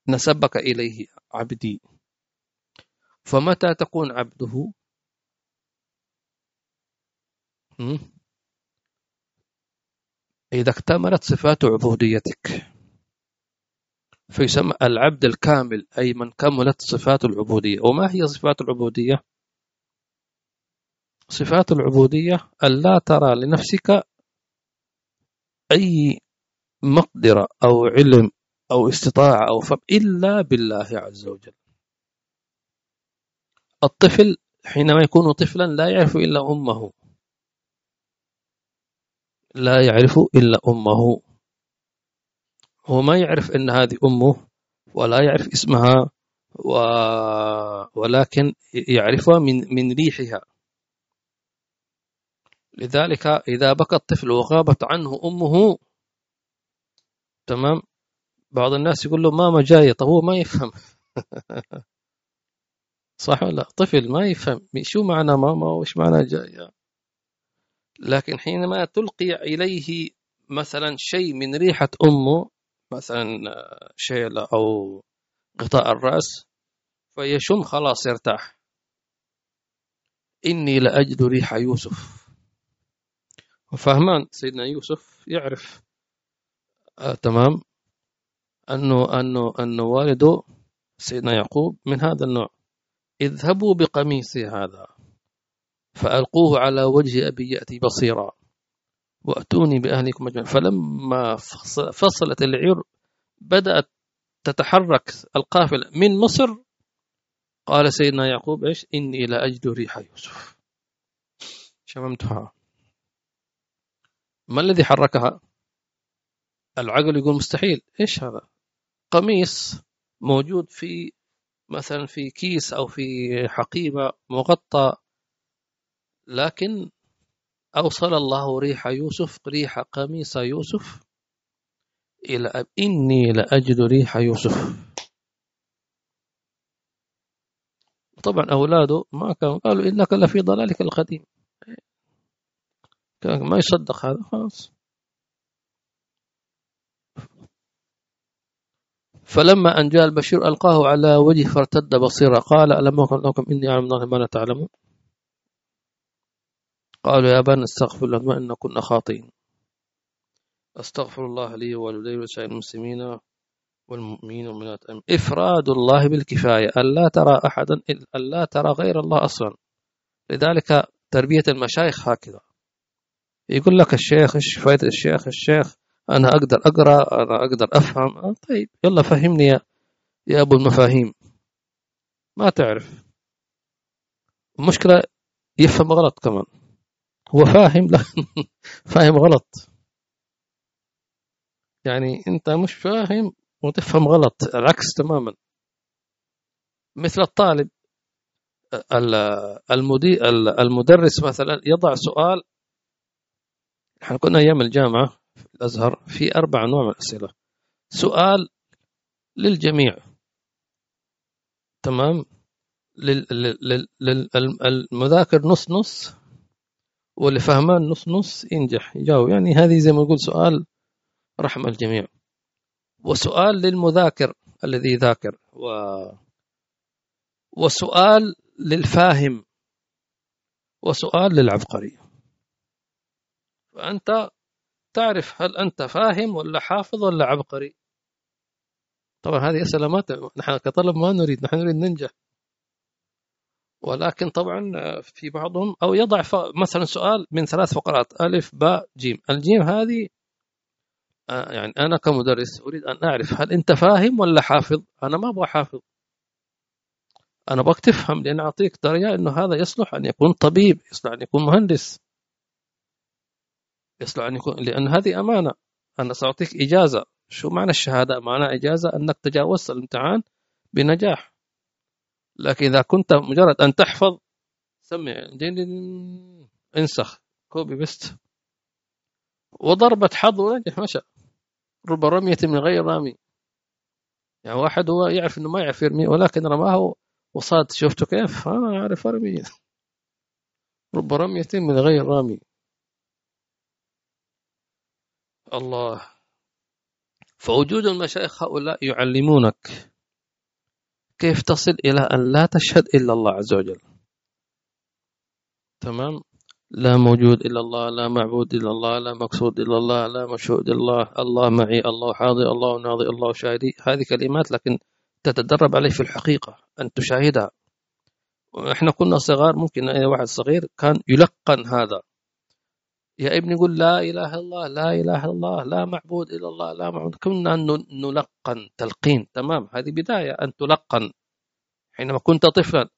نسبك إليه عبدي. فمتى تكون عبده؟ إذا اكتملت صفات عبوديتك. فيسمى العبد الكامل أي من كملت صفات العبودية. وما هي صفات العبودية؟ صفات العبودية ألا ترى لنفسك أي مقدرة أو علم أو استطاعة أو فهم إلا بالله عز وجل. الطفل حينما يكون طفلا لا يعرف إلا أمه. لا يعرف إلا أمه. هو ما يعرف أن هذه أمه ولا يعرف اسمها و... ولكن يعرفها من من ريحها. لذلك إذا بكى الطفل وغابت عنه أمه تمام؟ بعض الناس يقول له ماما جاية طب هو ما يفهم. [laughs] صح ولا طفل ما يفهم. شو معنى ماما وش معنى جاية؟ لكن حينما تلقي إليه مثلا شيء من ريحة أمه مثلا شيلة أو غطاء الرأس فيشم خلاص يرتاح. إني لأجد ريح يوسف. وفهمان سيدنا يوسف يعرف آه تمام أنه أنه أنه والده سيدنا يعقوب من هذا النوع. اذهبوا بقميصي هذا فألقوه على وجه أبي يأتي بصيرا وأتوني بأهلكم أجمعين. فلما فصلت العير بدأت تتحرك القافلة من مصر قال سيدنا يعقوب إيش؟ إني لأجد ريح يوسف. شممتها. ما الذي حركها؟ العقل يقول مستحيل. إيش هذا؟ قميص موجود في مثلا في كيس أو في حقيبة مغطى لكن أوصل الله ريح يوسف ريح قميص يوسف إلى أب إني لأجد ريح يوسف. طبعا أولاده ما كانوا قالوا إنك لفي ضلالك القديم. ما يصدق هذا خلاص. فلما أن جاء البشير ألقاه على وجه فارتد بصيرا قال ألم أقل لكم إني أعلم الله ما لا تعلمون؟ قالوا يا أبانا استغفر لنا إن كنا خاطئين. أستغفر الله لي ولوالدي ولسائر المسلمين والمؤمنين والمؤمنات. إفراد الله بالكفاية ألا ترى أحدا ألا ترى غير الله أصلا. لذلك تربية المشايخ هكذا. يقول لك الشيخ إيش فائدة الشيخ؟ الشيخ أنا أقدر أقرأ أنا أقدر أفهم. آه، طيب يلا فهمني يا, يا أبو المفاهيم. ما تعرف. المشكلة يفهم غلط كمان. هو فاهم لا [laughs] فاهم غلط. يعني أنت مش فاهم وتفهم غلط العكس تماما. مثل الطالب المدرس مثلا يضع سؤال إحنا كنا أيام الجامعة في الأزهر في أربع انواع من الأسئلة. سؤال للجميع. تمام؟ للمذاكر نص نص واللي فهمان نص نص ينجح يجاوب. يعني هذه زي ما نقول سؤال رحم الجميع. وسؤال للمذاكر الذي ذاكر و وسؤال للفاهم. وسؤال للعبقري. فأنت تعرف هل أنت فاهم ولا حافظ ولا عبقري. طبعا هذه أسئلة ما نحن كطلب ما نريد نحن نريد ننجح. ولكن طبعا في بعضهم أو يضع مثلا سؤال من ثلاث فقرات ألف باء جيم. الجيم هذه آه، يعني أنا كمدرس أريد أن أعرف هل أنت فاهم ولا حافظ؟ أنا ما أبغى حافظ. أنا أبغاك تفهم لأن أعطيك درجة أنه هذا يصلح أن يكون طبيب يصلح أن يكون مهندس. يصلح أن يكون لأن هذه أمانة. أنا سأعطيك إجازة. شو معنى الشهادة؟ معنى إجازة؟ أنك تجاوزت الامتحان بنجاح. لكن إذا كنت مجرد أن تحفظ سمع. انسخ. copy paste. وضربة حظ ونجح مشى رب رمية من غير رامي يعني واحد هو يعرف إنه ما يعرف يرمي ولكن رماه وصاد. شفته كيف؟ أنا اعرف ارمي رب رمية من غير رامي الله. فوجود المشايخ هؤلاء يعلمونك كيف تصل إلى أن لا تشهد إلا الله عز وجل. تمام؟ لا موجود إلا الله لا معبود إلا الله لا مقصود إلا الله لا مشهود إلا الله الله معي الله حاضر الله ناظر الله شاهدي. هذه كلمات لكن تتدرب عليه في الحقيقة أن تشاهدها. إحنا كنا صغار ممكن أي واحد صغير كان يلقن هذا. يا ابني قل لا إله إلا الله لا إله إلا الله لا معبود إلا الله لا معبود. كنا نلقن تلقين. تمام؟ هذه بداية. أن تلقن. حينما كنت طفلا.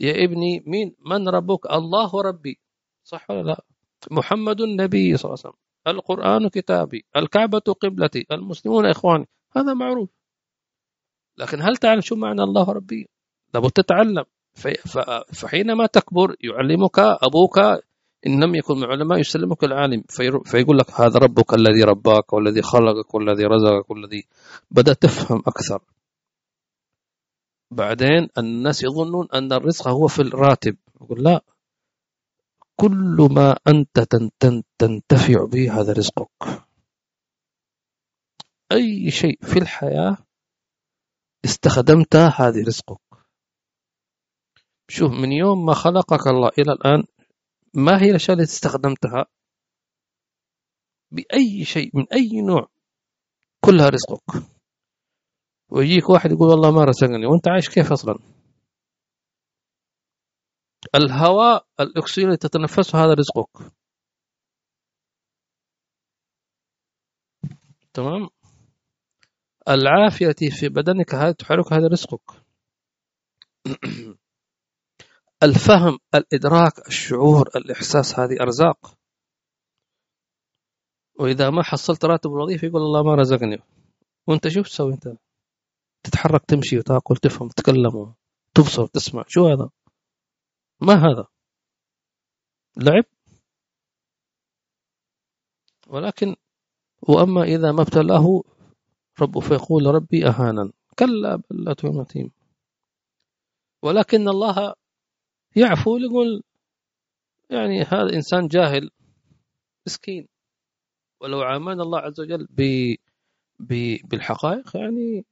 يا ابني مين؟ من ربك؟ الله ربي صح ولا لا؟ محمد النبي صلى الله عليه وسلم. القرآن كتابي. الكعبة قبلتي. المسلمون إخواني. هذا معروف. لكن هل تعلم شو معنى الله ربي لابد تتعلم. فحينما تكبر يعلمك أبوك إن لم يكن من علماء يسلمك العالم. فيقول لك هذا ربك الذي رباك والذي خلقك والذي رزقك والذي بدأت تفهم أكثر. بعدين الناس يظنون أن الرزق هو في الراتب. يقول لا. كل ما أنت تنتفع به هذا رزقك. أي شيء في الحياة استخدمته هذه رزقك. شوف من يوم ما خلقك الله إلى الآن ما هي الأشياء التي استخدمتها؟ بأي شيء من أي نوع؟ كلها رزقك. ويجيك واحد يقول والله ما رزقني وأنت عايش كيف أصلا؟ الهواء الأكسجين اللي تتنفسه هذا رزقك. تمام؟ العافية في بدنك هذا تحرك هذا رزقك. [clears throat] الفهم الإدراك الشعور الإحساس هذه أرزاق. وإذا ما حصلت راتب الوظيفة يقول الله ما رزقني. وأنت شو تسوي أنت؟ تتحرك تمشي وتأكل تفهم تتكلم تبصر تسمع. شو هذا؟ ما هذا؟ لعب. ولكن وأما إذا ما ابتلاه ربه فيقول ربي أهانا كلا بل لا ولكن الله يعفو يقول يعني هذا إنسان جاهل مسكين. ولو عاملنا الله عز وجل ب بالحقائق يعني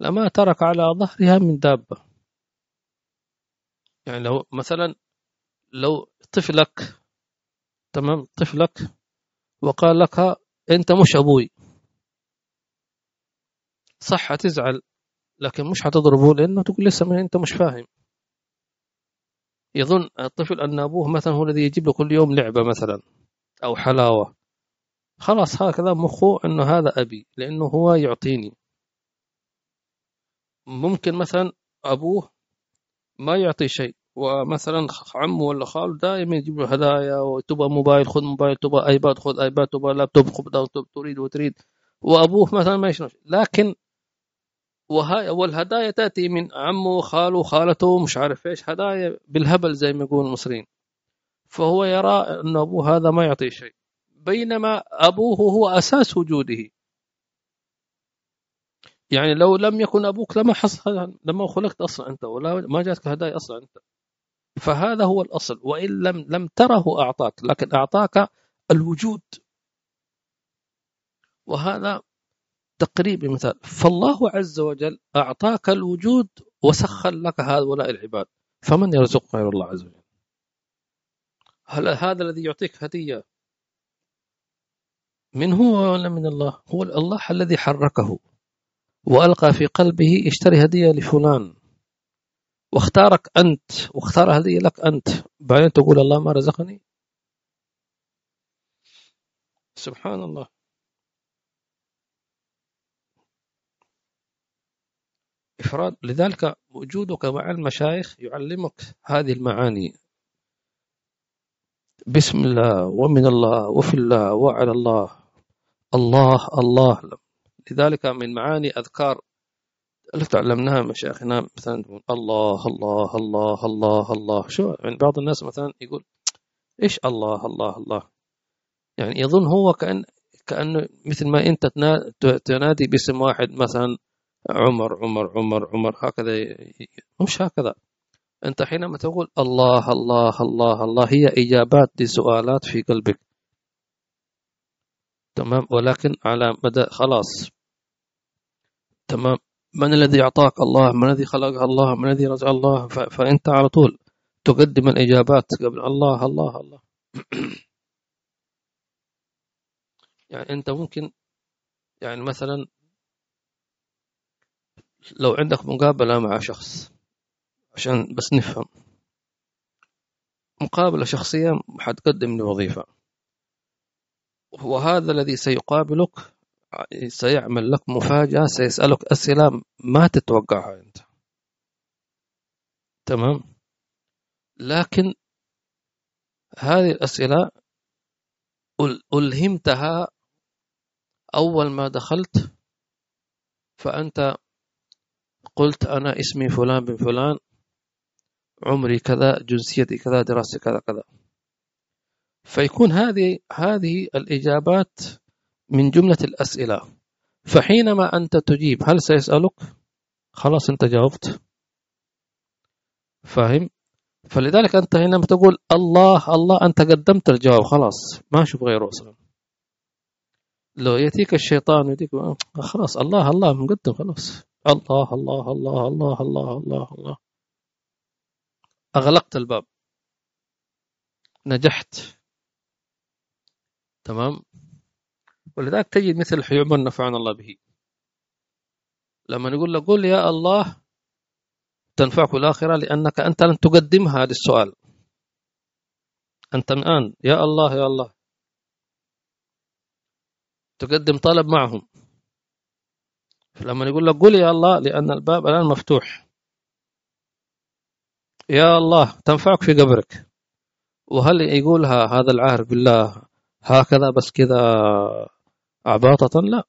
لما ترك على ظهرها من دابة. يعني لو مثلا لو طفلك تمام؟ طفلك وقال لك أنت مش أبوي. صح تزعل لكن مش حتضربه لأنه تقول لسه ما أنت مش فاهم. يظن الطفل أن أبوه مثلا هو الذي يجيب له كل يوم لعبة مثلا أو حلاوة. خلاص هكذا مخه أنه هذا أبي لأنه هو يعطيني. ممكن مثلا أبوه ما يعطي شيء ومثلا عمه ولا خاله دائما يجيب له هدايا وتبغى موبايل خذ موبايل تبغى آيباد خذ آيباد تبغى لابتوب خذ تريد وتريد. وأبوه مثلا ما يشنو لكن والهدايا تأتي من عمه خاله خالته مش عارف إيش هدايا بالهبل زي ما يقول المصريين. فهو يرى إن أبوه هذا ما يعطي شيء. بينما أبوه هو أساس وجوده. يعني لو لم يكن أبوك لما حصل لما خلقت أصلا أنت ولا ما جاتك هدايا أصلا أنت. فهذا هو الأصل. وإن لم لم تره أعطاك لكن أعطاك الوجود. وهذا تقريب مثال. فالله عز وجل أعطاك الوجود وسخر لك هؤلاء العباد. فمن يرزق غير الله عز وجل؟ هل هذا الذي يعطيك هدية من هو ولا من الله؟ هو الله الذي حركه وألقى في قلبه اشتري هدية لفلان واختارك أنت واختار هدية لك أنت. بعدين تقول الله ما رزقني؟ سبحان الله. إفراد. لذلك وجودك مع المشايخ يعلمك هذه المعاني. بسم الله ومن الله وفي الله وعلى الله. الله الله. لذلك من معاني أذكار اللي تعلمناها مشايخنا مثلا الله الله الله الله الله. شو يعني بعض الناس مثلا يقول إيش الله الله الله؟ يعني يظن هو كأن كأنه مثل ما أنت تنادي باسم واحد مثلا عمر عمر عمر عمر هكذا مش هكذا. أنت حينما تقول الله الله الله الله هي إجابات لسؤالات في قلبك. تمام؟ ولكن على مدى خلاص. تمام؟ من الذي أعطاك الله؟ من الذي خلقها الله؟ من الذي رزق الله؟ فأنت على طول تقدم الإجابات قبل الله الله الله. [clears throat] يعني أنت ممكن يعني مثلا لو عندك مقابلة مع شخص عشان بس نفهم. مقابلة شخصية حتقدم لي وظيفة. وهذا الذي سيقابلك سيعمل لك مفاجأة سيسألك أسئلة ما تتوقعها أنت. تمام؟ لكن هذه الأسئلة ألهمتها أول ما دخلت فأنت قلت أنا اسمي فلان بن فلان عمري كذا جنسيتي كذا دراستي كذا كذا. فيكون هذه هذه الإجابات من جملة الأسئلة. فحينما أنت تجيب هل سيسألك؟ خلاص أنت جاوبت. فاهم؟ فلذلك أنت حينما تقول الله الله أنت قدمت الجواب خلاص ما أشوف غيره أصلا. لو يأتيك الشيطان يديك خلاص الله الله مقدم خلاص. الله الله الله الله الله الله الله. أغلقت الباب. نجحت. تمام؟ ولذلك تجد مثل حيوم نفعنا الله به. لما نقول له قل يا الله تنفعك الآخرة لأنك أنت لن تقدم هذا السؤال. أنت الآن يا الله يا الله. تقدم طلب معهم. فلما يقول لك قل يا الله لأن الباب الآن مفتوح. يا الله تنفعك في قبرك. وهل يقولها هذا العارف بالله هكذا بس كذا عباطة لا.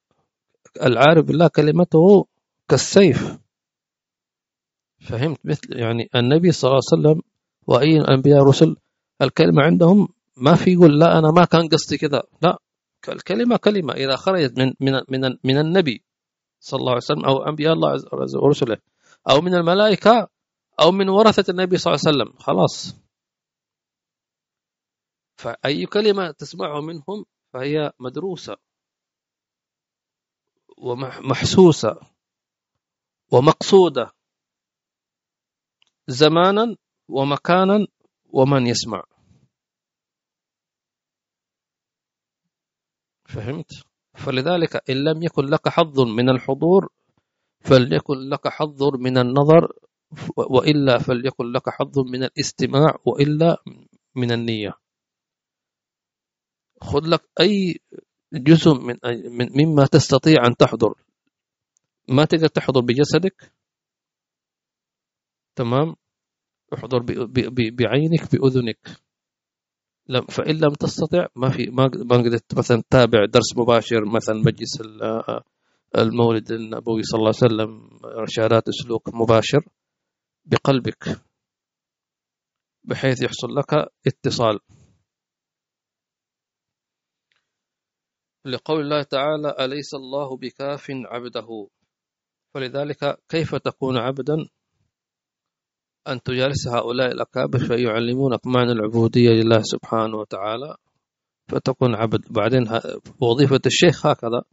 العارف بالله كلمته كالسيف. فهمت؟ مثل يعني النبي صلى الله عليه وسلم وأي الأنبياء رسل الكلمة عندهم ما في يقول لا أنا ما كان قصدي كذا. لا. الكلمة كلمة إذا خرجت من من من من النبي. صلى الله عليه وسلم أو أنبياء الله ورسله أو من الملائكة أو من ورثة النبي صلى الله عليه وسلم خلاص. فأي كلمة تسمعه منهم فهي مدروسة ومحسوسة ومقصودة زمانا ومكانا ومن يسمع. فهمت؟ فلذلك إن لم يكن لك حظ من الحضور فليكن لك حظ من النظر وإلا فليكن لك حظ من الاستماع وإلا من النية. خذ لك أي جزء من مما تستطيع أن تحضر. ما تقدر تحضر بجسدك تمام؟ احضر بعينك بأذنك. فإن لم تستطع ما في ما قدرت مثلا تتابع درس مباشر مثلا مجلس المولد النبوي صلى الله عليه وسلم رشادات السلوك مباشر بقلبك بحيث يحصل لك اتصال. لقول الله تعالى أليس الله بكاف عبده؟ فلذلك كيف تكون عبدا؟ أن تجالس هؤلاء الأكابر فيعلمونك معنى العبودية لله سبحانه وتعالى فتكون عبد. بعدين وظيفة الشيخ هكذا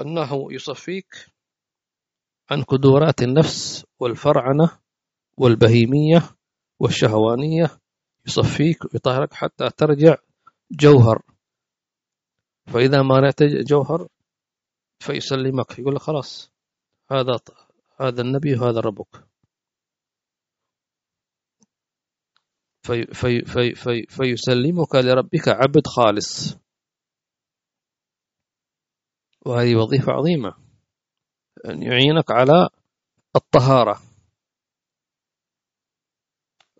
أنه يصفيك عن كدورات النفس والفرعنة والبهيمية والشهوانية يصفيك ويطهرك حتى ترجع جوهر. فإذا ما رأيت جوهر فيسلمك يقول لك خلاص هذا هذا النبي وهذا ربك. في في في في فيسلمك لربك عبد خالص. وهذه وظيفة عظيمة. أن يعينك على الطهارة.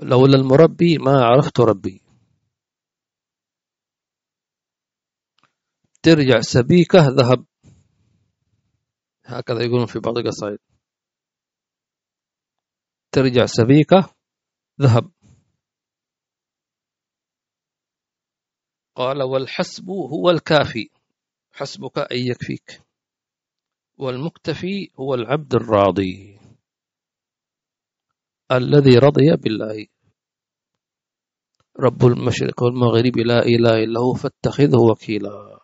لولا المربي ما عرفت ربي. ترجع سبيكة ذهب. هكذا يقولون في بعض القصائد. ترجع سبيكة ذهب. قال والحسب هو الكافي حسبك أن يكفيك. والمكتفي هو العبد الراضي الذي رضي بالله. رب المشرق والمغرب لا إله إلا هو فاتخذه وكيلا.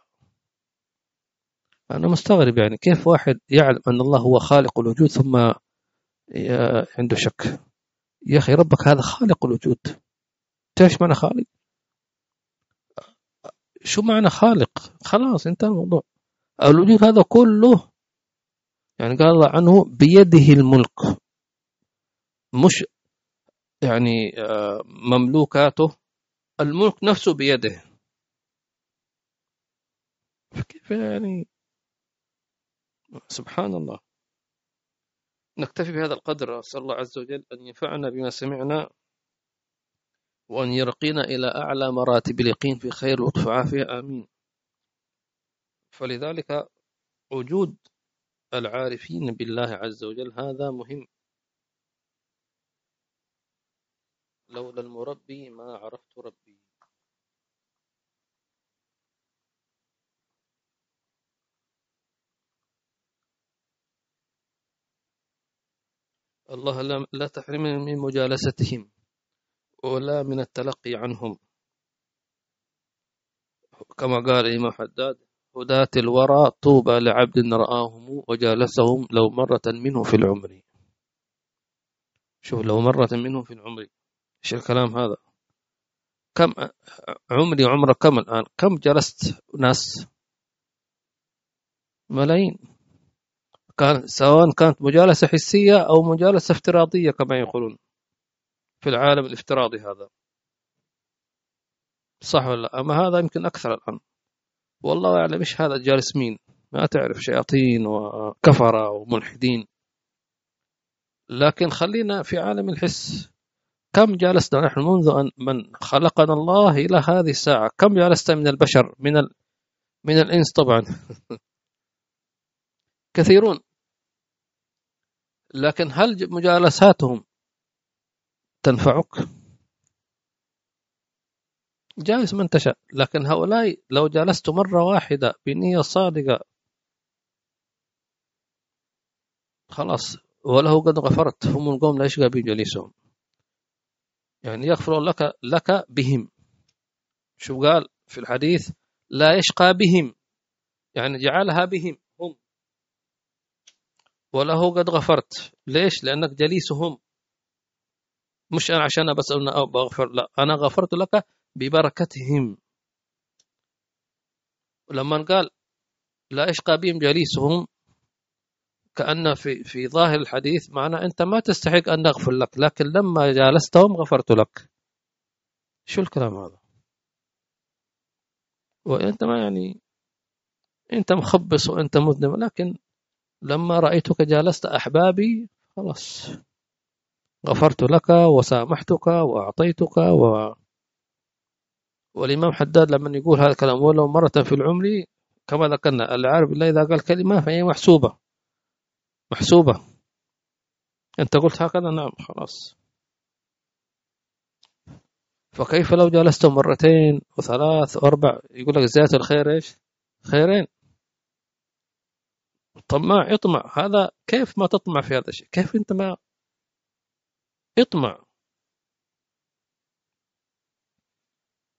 أنا مستغرب يعني كيف واحد يعلم أن الله هو خالق الوجود ثم عنده شك؟ يا أخي ربك هذا خالق الوجود. إيش معنى خالق؟ شو معنى خالق؟ خلاص انتهى الموضوع. الوجود هذا كله يعني قال الله عنه بيده الملك. مش يعني آه، مملوكاته الملك نفسه بيده. كيف يعني؟ سبحان الله. نكتفي بهذا القدر أسأل الله عز وجل أن ينفعنا بما سمعنا. وأن يرقينا إلى أعلى مراتب اليقين في خير لطف وعافية آمين. فلذلك وجود العارفين بالله عز وجل هذا مهم. لولا المربي ما عرفت ربي. الله لا تحرمني من مجالستهم. ولا من التلقي عنهم. كما قال الإمام حداد هداة الورى طوبى لعبد رآهم وجالسهم لو مرة منه في العمر. شوف لو مرة منه في العمر. إيش الكلام هذا؟ كم عمري عمرك كم الآن؟ كم جلست ناس؟ ملايين. كان سواء كانت مجالسة حسية أو مجالسة افتراضية كما يقولون. في العالم الافتراضي هذا. صح ولا لا؟ أما هذا يمكن أكثر الآن. والله أعلم إيش هذا جالس مين. ما تعرف شياطين وكفرة وملحدين. لكن خلينا في عالم الحس. كم جلسنا نحن منذ أن من خلقنا الله إلى هذه الساعة؟ كم جلست من البشر من ال... من الإنس طبعا؟ [laughs] كثيرون. لكن هل مجالساتهم تنفعك؟ جالس من تشاء لكن هؤلاء لو جلست مرة واحدة بنية صادقة خلاص وله قد غفرت هم القوم لا يشقى بجليسهم يعني يغفر لك لك بهم. شو قال في الحديث لا يشقى بهم. يعني جعلها بهم هم. وله قد غفرت. ليش؟ لأنك جليسهم. مش أنا عشان بس أنا بغفر لا أنا غفرت لك ببركتهم. ولما قال لا يشقى بهم جليسهم كأن في في ظاهر الحديث معنى أنت ما تستحق أن نغفر لك لكن لما جالستهم غفرت لك. شو الكلام هذا؟ وأنت ما يعني أنت مخبص وأنت مذنب لكن لما رأيتك جالست أحبابي خلاص. غفرت لك وسامحتك وأعطيتك و. والإمام حداد لما يقول هذا الكلام ولو مرة في العمر كما ذكرنا العارف بالله إذا قال كلمة فهي محسوبة. محسوبة. أنت قلت هكذا؟ نعم خلاص. فكيف لو جلست مرتين وثلاث وأربع؟ يقول لك زيادة الخير إيش؟ خيرين. طماع يطمع هذا كيف ما تطمع في هذا الشيء؟ كيف أنت ما اطمع.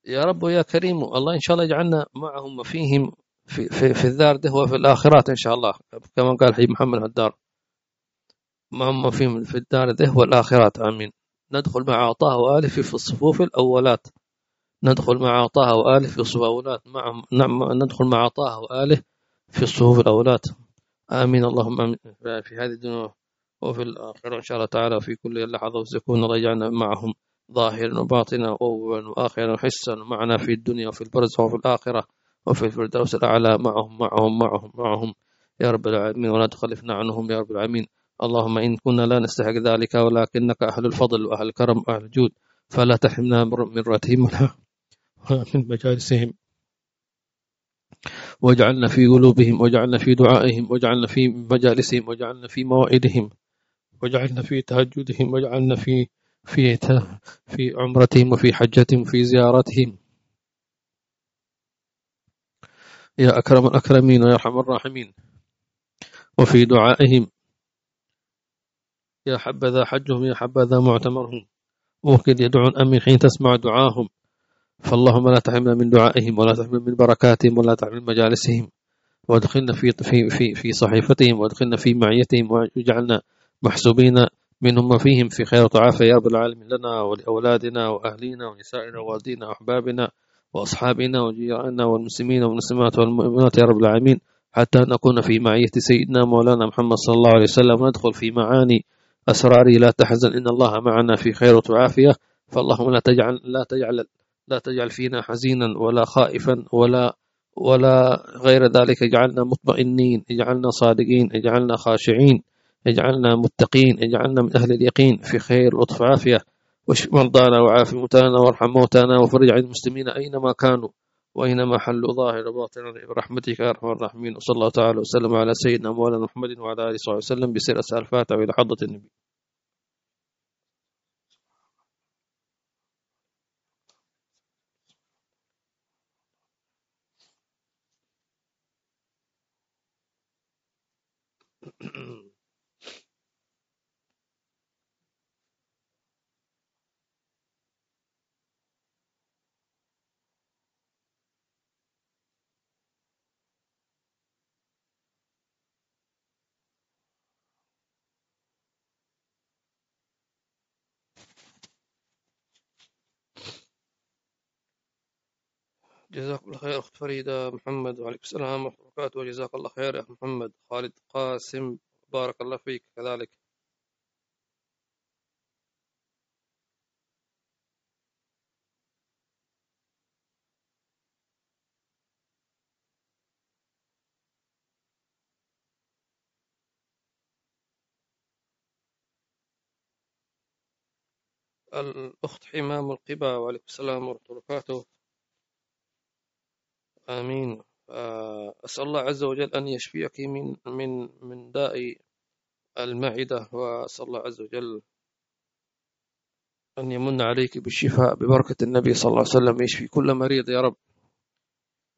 يا رب ويا كريم الله إن شاء الله يجعلنا معهم وفيهم في, في, في الدار ده وفي الآخرات إن شاء الله. كما قال حبيب محمد هدار معهم فيهم في الدار ده والآخرات آمين. ندخل مع عطاه وآله في الصفوف الأولات. ندخل مع عطاه وآله في الصفوف الأولات. معهم نعم ندخل مع عطاه وآله في الصفوف الأولات. آمين اللهم آمين. في هذه الدنيا. وفي الآخرة إن شاء الله تعالى في كل لحظة الله يجعلنا معهم ظاهرا وباطنا وأولا وآخرا وحسا معنا في الدنيا وفي البرزخ وفي الآخرة وفي الفردوس الأعلى معهم معهم معهم معهم. يا رب العالمين ولا تخلفنا عنهم يا رب العالمين. اللهم إن كنا لا نستحق ذلك ولكنك أهل الفضل وأهل الكرم وأهل الجود فلا تحرمنا من راتهم ولا من مجالسهم. واجعلنا في قلوبهم واجعلنا في دعائهم واجعلنا في مجالسهم واجعلنا في موائدهم واجعلنا في تهجدهم واجعلنا في في في عمرتهم وفي حجتهم وفي زيارتهم يا أكرم الأكرمين ويا أرحم الراحمين. وفي دعائهم. يا حبذا حجهم يا حبذا معتمرهم. وكد يدعون أمين حين تسمع دعاهم. فاللهم لا تحرمنا من دعائهم ولا تحرمنا من بركاتهم ولا تحرمنا من مجالسهم. وادخلنا في في في في صحيفتهم وادخلنا في معيتهم واجعلنا محسوبين منهم فيهم في خير وعافية يا رب العالمين لنا ولأولادنا وأهلينا ونسائنا ووالدينا وأحبابنا وأصحابنا وجيراننا والمسلمين والمسلمات والمؤمنات يا رب العالمين حتى نكون في معية سيدنا مولانا محمد صلى الله عليه وسلم وندخل في معاني أسراره لا تحزن إن الله معنا في خير وعافية. فاللهم لا تجعل لا تجعل لا تجعل فينا حزينا ولا خائفا ولا ولا غير ذلك. اجعلنا مطمئنين اجعلنا صادقين اجعلنا خاشعين. اجعلنا متقين اجعلنا من أهل اليقين. في خير لطف عافية. واشف مرضانا وعاف موتانا وارحم موتانا وفرج عن المسلمين أينما كانوا وأينما حلوا. ظاهر باطنا برحمتك يا أرحم الراحمين. وصلى الله تعالى وسلم على سيدنا مولانا محمد وعلى آله وصحبه وسلم بسير الفاتحة إلى حضرة النبي. [clears throat] جزاك الله خير أخت فريدة محمد وعليكم السلام ورحمة الله وبركاته. وجزاك الله خير يا أخ محمد. خالد قاسم بارك الله فيك. كذلك. الأخت حمام القبا وعليكم السلام ورحمة الله وبركاته. آمين. آه، أسأل الله عز وجل أن يشفيك من من من داء المعدة وأسأل الله عز وجل أن يمن عليك بالشفاء ببركة النبي صلى الله عليه وسلم يشفي كل مريض يا رب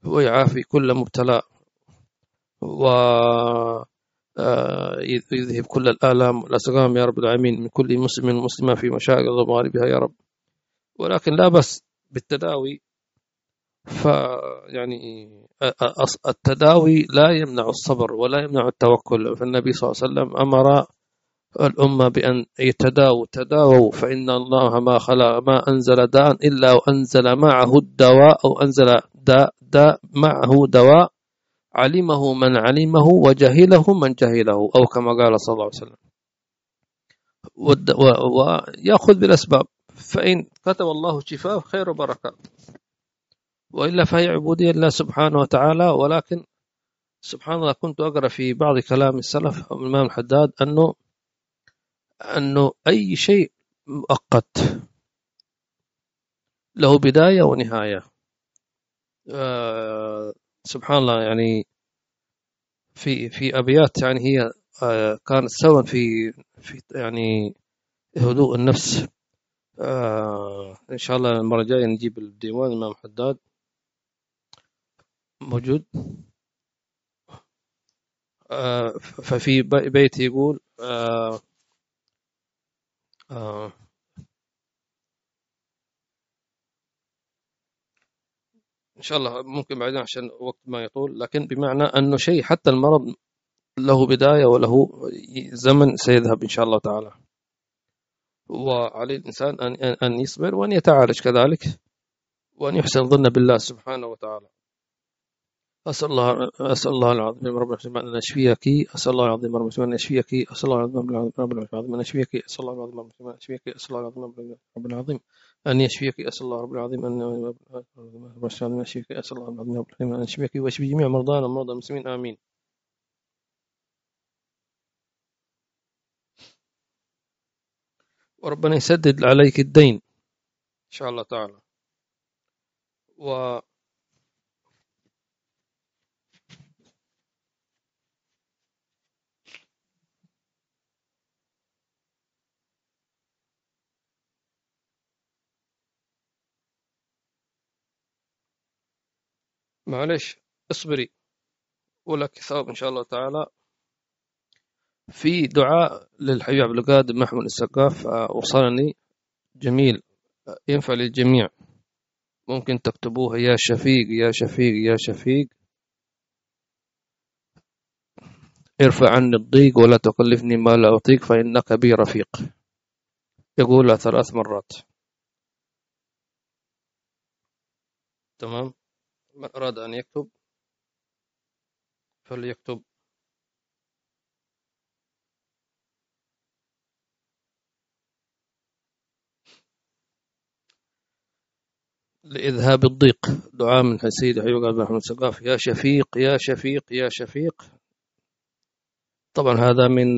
ويعافي كل مبتلى و آه، يذهب كل الآلام والأسقام يا رب العالمين من كل مسلم ومسلمة في مشاغل ومغاربها يا رب. ولكن لا بس بالتداوي فيعني التداوي لا يمنع الصبر ولا يمنع التوكل. فالنبي صلى الله عليه وسلم أمر الأمة بأن يتداووا تداووا فإن الله ما خلق ما أنزل داء إلا وأنزل معه الدواء أو أنزل داء, داء معه دواء علمه من علمه وجهله من جهله أو كما قال صلى الله عليه وسلم. ويأخذ بالأسباب. فإن كتب الله شفاء خير وبركة وإلا فهي عبودية لله سبحانه وتعالى ولكن سبحان الله كنت أقرأ في بعض كلام السلف الإمام الحداد أنه أنه أي شيء مؤقت له بداية ونهاية. آه سبحان الله يعني في في أبيات يعني هي آه كانت سببا في في يعني هدوء النفس. آه إن شاء الله المرة الجاية نجيب الديوان الإمام حداد. موجود؟ آه ففي بيت يقول آه آه إن شاء الله ممكن بعدين عشان وقت ما يطول لكن بمعنى أنه شيء حتى المرض له بداية وله زمن سيذهب إن شاء الله تعالى. وعلى الإنسان أن أن يصبر وأن يتعالج كذلك وأن يحسن ظن بالله سبحانه وتعالى. أسأل الله أسأل الله العظيم رب العالمين أن يشفيك أسأل الله العظيم رب العالمين أن يشفيك أسأل الله العظيم رب العالمين أن يشفيك أسأل الله العظيم رب العالمين أن يشفيك أسأل الله العظيم رب العظيم أن يشفيك أسأل الله رب العظيم أن يشفيك أسأل الله العظيم رب العالمين أن يشفيك ويشفي جميع مرضانا ومرضى المسلمين آمين وربنا يسدد عليك الدين إن شاء الله تعالى و معلش اصبري. ولك ثواب إن شاء الله تعالى. في دعاء للحبيب عبد القادر محمود السقاف آه، وصلني. جميل. ينفع للجميع. ممكن تكتبوها يا شفيق يا شفيق يا شفيق. ارفع عني الضيق ولا تكلفني ما لا أطيق فإنك بي رفيق. يقولها ثلاث مرات. تمام؟ من أراد أن يكتب فليكتب. لإذهاب الضيق. دعاء من سيد أيوب بن محمد سقاف يا شفيق يا شفيق يا شفيق. طبعا هذا من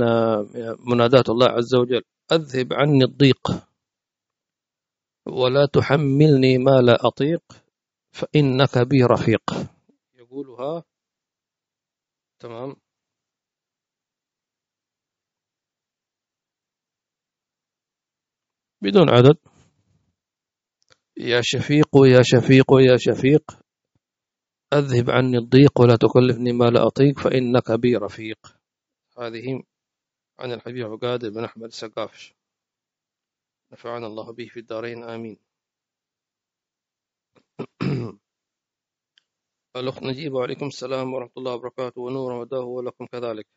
منادات الله عز وجل. أذهب عني الضيق ولا تحملني ما لا أطيق. فإنك بي رفيق. يقولها تمام. بدون عدد. يا شفيق يا شفيق يا شفيق أذهب عني الضيق ولا تكلفني ما لا أطيق فإنك بي رفيق. هذه عن الحبيب عقاد بن أحمد السقافش. نفعنا الله به في الدارين آمين. [clears throat] الأخت نجيب وعليكم السلام ورحمة الله وبركاته. ونور وداه ولكم كذلك.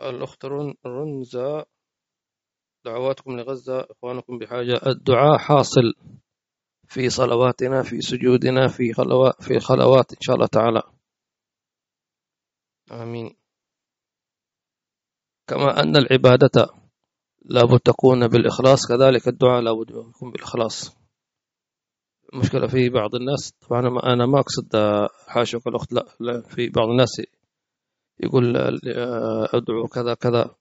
الأخت رنزا دعواتكم لغزة إخوانكم بحاجة. الدعاء حاصل في صلواتنا في سجودنا في خلوات في خلوات إن شاء الله تعالى. آمين. كما أن العبادة لابد تكون بالإخلاص كذلك الدعاء لابد يكون بالإخلاص. المشكلة في بعض الناس طبعا أنا ما أقصد حاشوك الأخت لا, لا في بعض الناس يقول أدعو كذا كذا.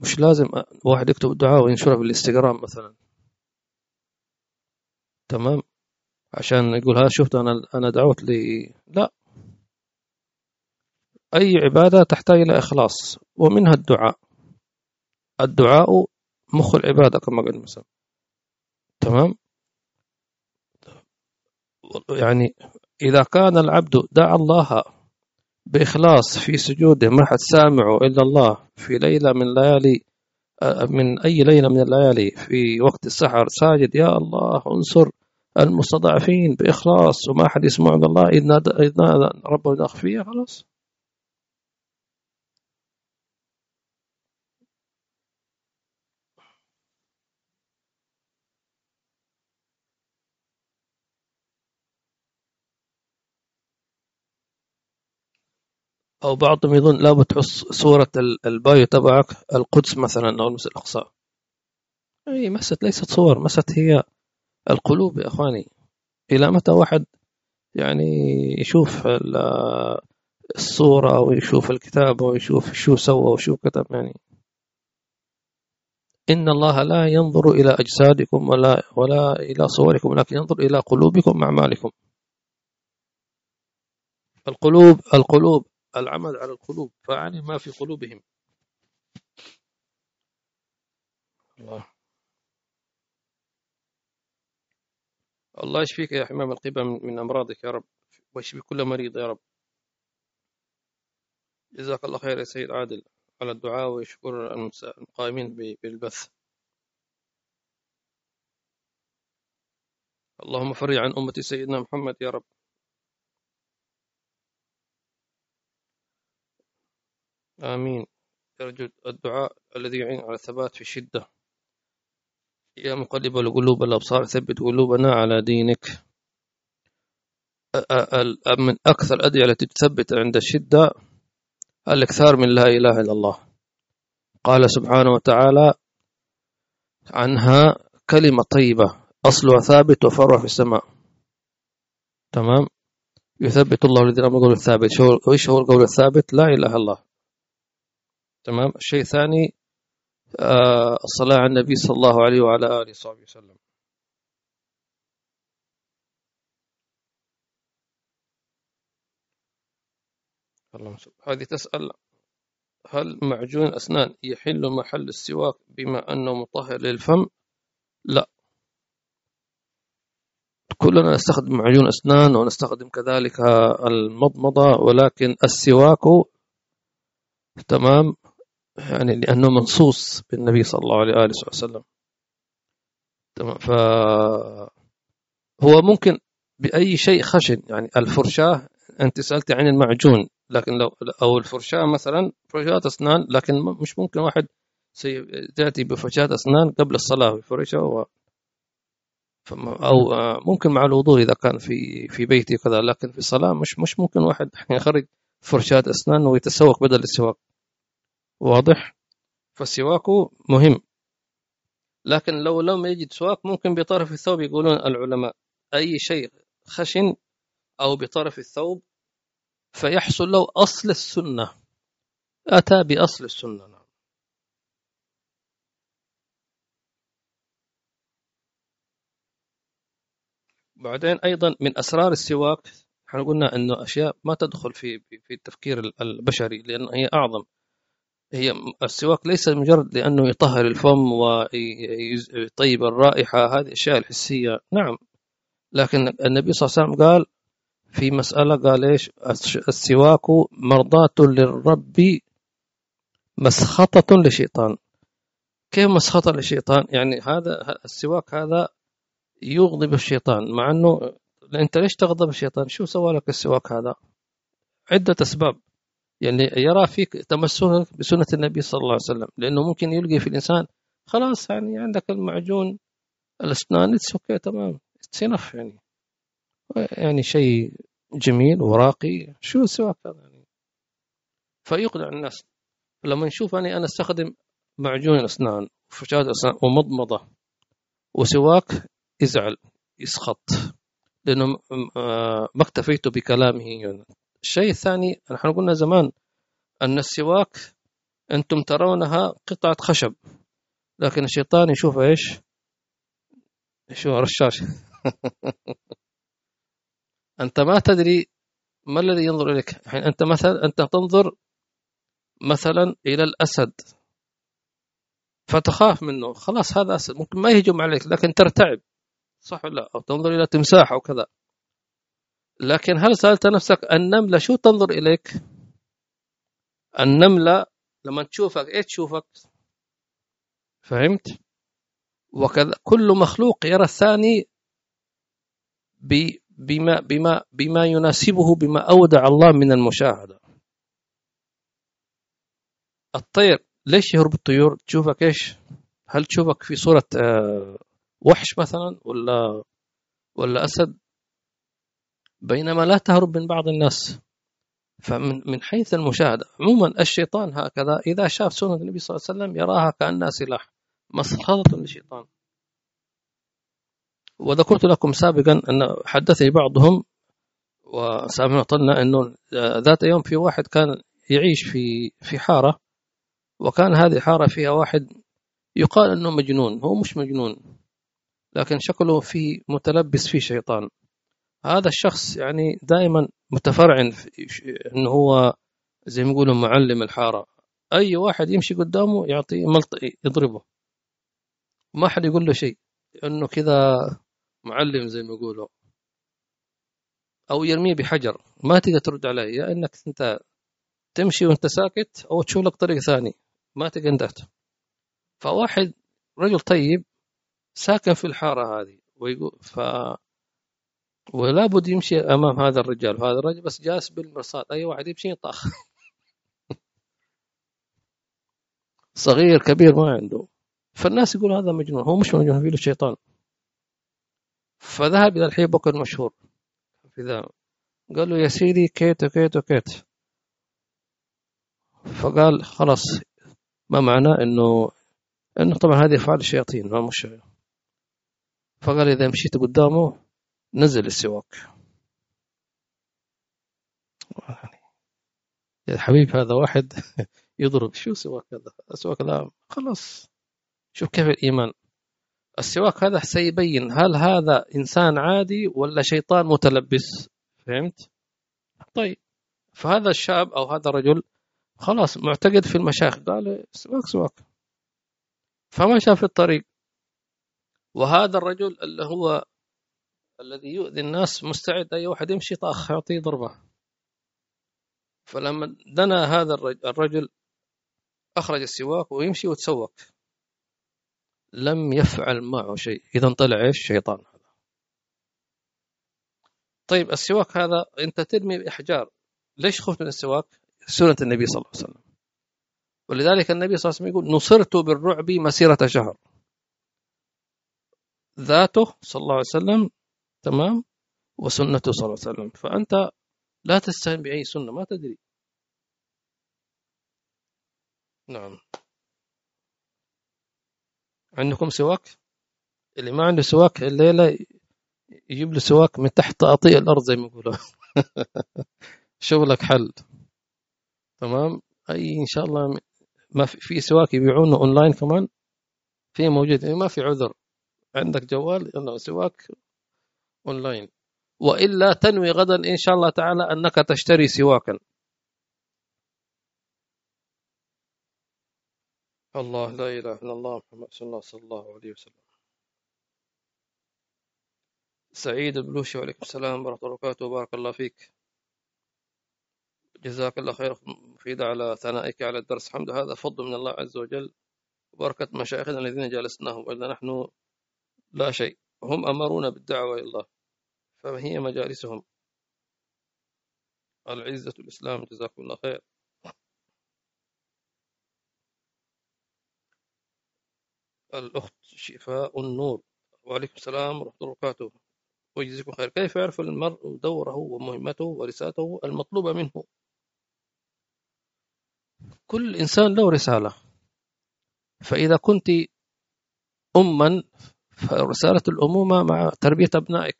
مش لازم واحد يكتب دعاء وينشرها في الانستغرام مثلا. تمام؟ عشان يقول ها شفت أنا أنا دعوت لي لا. أي عبادة تحتاج إلى إخلاص ومنها الدعاء. الدعاء مخ العبادة كما قال مثلا تمام؟ يعني إذا كان العبد دعا الله بإخلاص في سجوده ما حد سامعه إلا الله في ليلة من ليالي من أي ليلة من الليالي في وقت السحر ساجد يا الله انصر المستضعفين بإخلاص وما حد يسمع إلا الله إذ نادى ربه خلاص. أو بعضهم يظن لابد تحص صورة البايو تبعك القدس مثلا أو المسجد الأقصى. أي مسجد ليست صور مسجد هي القلوب يا أخواني. إلى متى واحد يعني يشوف الصورة ويشوف الكتاب ويشوف شو سوى وشو كتب يعني؟ إن الله لا ينظر إلى أجسادكم ولا ولا إلى صوركم ولكن ينظر إلى قلوبكم وأعمالكم. القلوب القلوب العمل على القلوب فأعني ما في قلوبهم. الله. الله يشفيك يا حمام القبة من أمراضك يا رب ويشفي كل مريض يا رب. جزاك الله خير يا سيد عادل على الدعاء ويشكر القائمين بالبث. اللهم فرج عن أمة سيدنا محمد يا رب. آمين. يرجو الدعاء الذي يعين على الثبات في الشدة يا مقلب القلوب الأبصار ثبت قلوبنا على دينك. من أكثر الأدعية التي تثبت عند الشدة الإكثار من لا إله إلا الله. قال سبحانه وتعالى عنها كلمة طيبة أصلها ثابت وفرع في السماء. تمام؟ يثبت الله الذين آمنوا القول الثابت. إيش هو القول الثابت؟ لا إله إلا الله. تمام؟ الشيء الثاني آه، الصلاة على النبي صلى الله عليه وعلى آله وصحبه وسلم. هذه تسأل هل معجون الأسنان يحل محل السواك بما أنه مطهر للفم؟ لا. كلنا نستخدم معجون أسنان ونستخدم كذلك المضمضة ولكن السواك تمام؟ يعني لأنه منصوص بالنبي صلى الله عليه وآله وسلم. تمام. فهو ممكن بأي شيء خشن يعني الفرشاة أنت سألتي عن المعجون لكن لو أو الفرشاة مثلا فرشاة أسنان لكن مش ممكن واحد تأتي بفرشاة أسنان قبل الصلاة بفرشة و أو ممكن مع الوضوء إذا كان في في بيتي كذا لكن في الصلاة مش مش ممكن واحد [laughs] يخرج فرشاة أسنان ويتسوق بدل السواك واضح. فالسواك مهم. لكن لو لم يجد سواك ممكن بطرف الثوب يقولون العلماء أي شيء خشن أو بطرف الثوب فيحصل له أصل السنة. أتى بأصل السنة نعم. بعدين أيضا من أسرار السواك إحنا قلنا أنه أشياء ما تدخل في في التفكير البشري لأن هي أعظم. هي السواك ليس مجرد لأنه يطهر الفم ويطيب الرائحة هذه أشياء الحسية. نعم. لكن النبي صلى الله عليه وسلم قال في مسألة قال إيش؟ السواك مرضاة للرب مسخطة لشيطان. كيف مسخطة للشيطان يعني هذا السواك هذا يغضب الشيطان مع أنه أنت ليش تغضب الشيطان؟ شو سوى لك السواك هذا؟ عدة أسباب. يعني يرى فيك تمسك بسنة النبي صلى الله عليه وسلم لأنه ممكن يلقي في الإنسان خلاص يعني عندك المعجون الأسنان okay تمام it's يعني. يعني شيء جميل وراقي شو السواك هذا يعني. فيقنع الناس. لما نشوف أني أنا أستخدم معجون أسنان وفرشاة أسنان ومضمضة وسواك يزعل يسخط لأنه آه، ما اكتفيت بكلامه الشيء الثاني نحن قلنا زمان أن السواك أنتم ترونها قطعة خشب لكن الشيطان يشوف إيش؟ شو رشاش. [laughs] أنت ما تدري ما الذي ينظر إليك. الحين أنت مثلا أنت تنظر مثلا إلى الأسد فتخاف منه. خلاص هذا أسد ممكن ما يهجم عليك لكن ترتعب. صح ولا؟ أو تنظر إلى تمساح أو كذا. لكن هل سألت نفسك النملة شو تنظر إليك؟ النملة لما تشوفك إيش تشوفك؟ فهمت؟ وكذا كل مخلوق يرى الثاني بما بما بما يناسبه بما أودع الله من المشاهدة. الطير ليش يهرب الطيور؟ تشوفك إيش؟ هل تشوفك في صورة آه، وحش مثلا ولا ولا أسد؟ بينما لا تهرب من بعض الناس. فمن من حيث المشاهدة عموما الشيطان هكذا إذا شاف سنة النبي صلى الله عليه وسلم يراها كأنها سلاح مسخرة للشيطان. وذكرت لكم سابقا أن حدثني بعضهم وسامعنا طلنا أنه ذات يوم في واحد كان يعيش في في حارة وكان هذه حارة فيها واحد يقال أنه مجنون هو مش مجنون لكن شكله في متلبس فيه شيطان. هذا الشخص يعني دائما متفرعن إنه هو زي ما يقولوا معلم الحارة. أي واحد يمشي قدامه يعطيه ملط يضربه. ما حد يقول له شيء لأنه كذا معلم زي ما يقولوا. أو يرميه بحجر. ما تقدر ترد عليه يا إنك أنت تمشي وأنت ساكت أو تشوف لك طريق ثاني. ما تقدر فواحد رجل طيب ساكن في الحارة هذه ويقول ف ولا بد يمشي أمام هذا الرجال. وهذا الرجل بس جالس بالمرصاد. أي واحد يمشي طخ [laughs] صغير كبير ما عنده. فالناس يقول هذا مجنون. هو مش مجنون في له شيطان فذهب إلى الحي بكر المشهور. في ذا. قال له يا سيدي كيت وكيت وكيت فقال خلاص ما معناه إنه إنه طبعا هذه أفعال الشياطين ما مش فقال إذا مشيت قدامه نزل السواك. يا حبيبي هذا واحد [laughs] يضرب. شو سواك هذا؟ السواك لا خلاص. شوف كيف الإيمان. السواك هذا سيبين هل هذا إنسان عادي ولا شيطان متلبس. فهمت؟ طيب. فهذا الشاب أو هذا الرجل خلاص معتقد في المشايخ. قال سواك سواك. فمشى في الطريق. وهذا الرجل اللي هو الذي يؤذي الناس مستعد أي واحد يمشي طاخ يعطيه ضربة. فلما دنا هذا الرجل أخرج السواك ويمشي وتسوق. لم يفعل معه شيء. إذا طلع إيش؟ شيطان هذا. طيب السواك هذا أنت ترمي بأحجار. ليش خفت من السواك؟ سنة النبي صلى الله عليه وسلم. ولذلك النبي صلى الله عليه وسلم يقول نصرت بالرعب مسيرة شهر. ذاته صلى الله عليه وسلم تمام؟ وسنته صلى الله عليه وسلم. فأنت لا تستهن بأي سنة ما تدري. نعم. عندكم سواك؟ اللي ما عنده سواك الليلة يجيب له سواك من تحت تقطيع الأرض زي ما يقولوا [laughs] شغلك حل. تمام؟ أي إن شاء الله ما في, سواك يبيعونه أونلاين كمان؟ في موجود ما في عذر. عندك جوال يلا سواك. أونلاين. وإلا تنوي غدا إن شاء الله تعالى أنك تشتري سواكا الله لا إله إلا الله محمد رسول الله صلى الله عليه وسلم. سعيد بلوشي وعليكم السلام ورحمة الله وبركاته. بارك الله فيك. جزاك الله خير مفيدة على ثنائك على الدرس. الحمد هذا فضل من الله عز وجل وبركة مشايخنا الذين جالسناهم وإلا نحن لا شيء. هم أمرونا بالدعوة إلى الله فما هي مجالسهم. العزة الإسلام جزاكم الله خير. الأخت شفاء النور وعليكم السلام ورحمة الله وبركاته. ويجزيكم خير. كيف يعرف المرء دوره ومهمته ورسالته المطلوبة منه؟ كل إنسان له رسالة. فإذا كنت أما فرسالة الأمومة مع تربية أبنائك.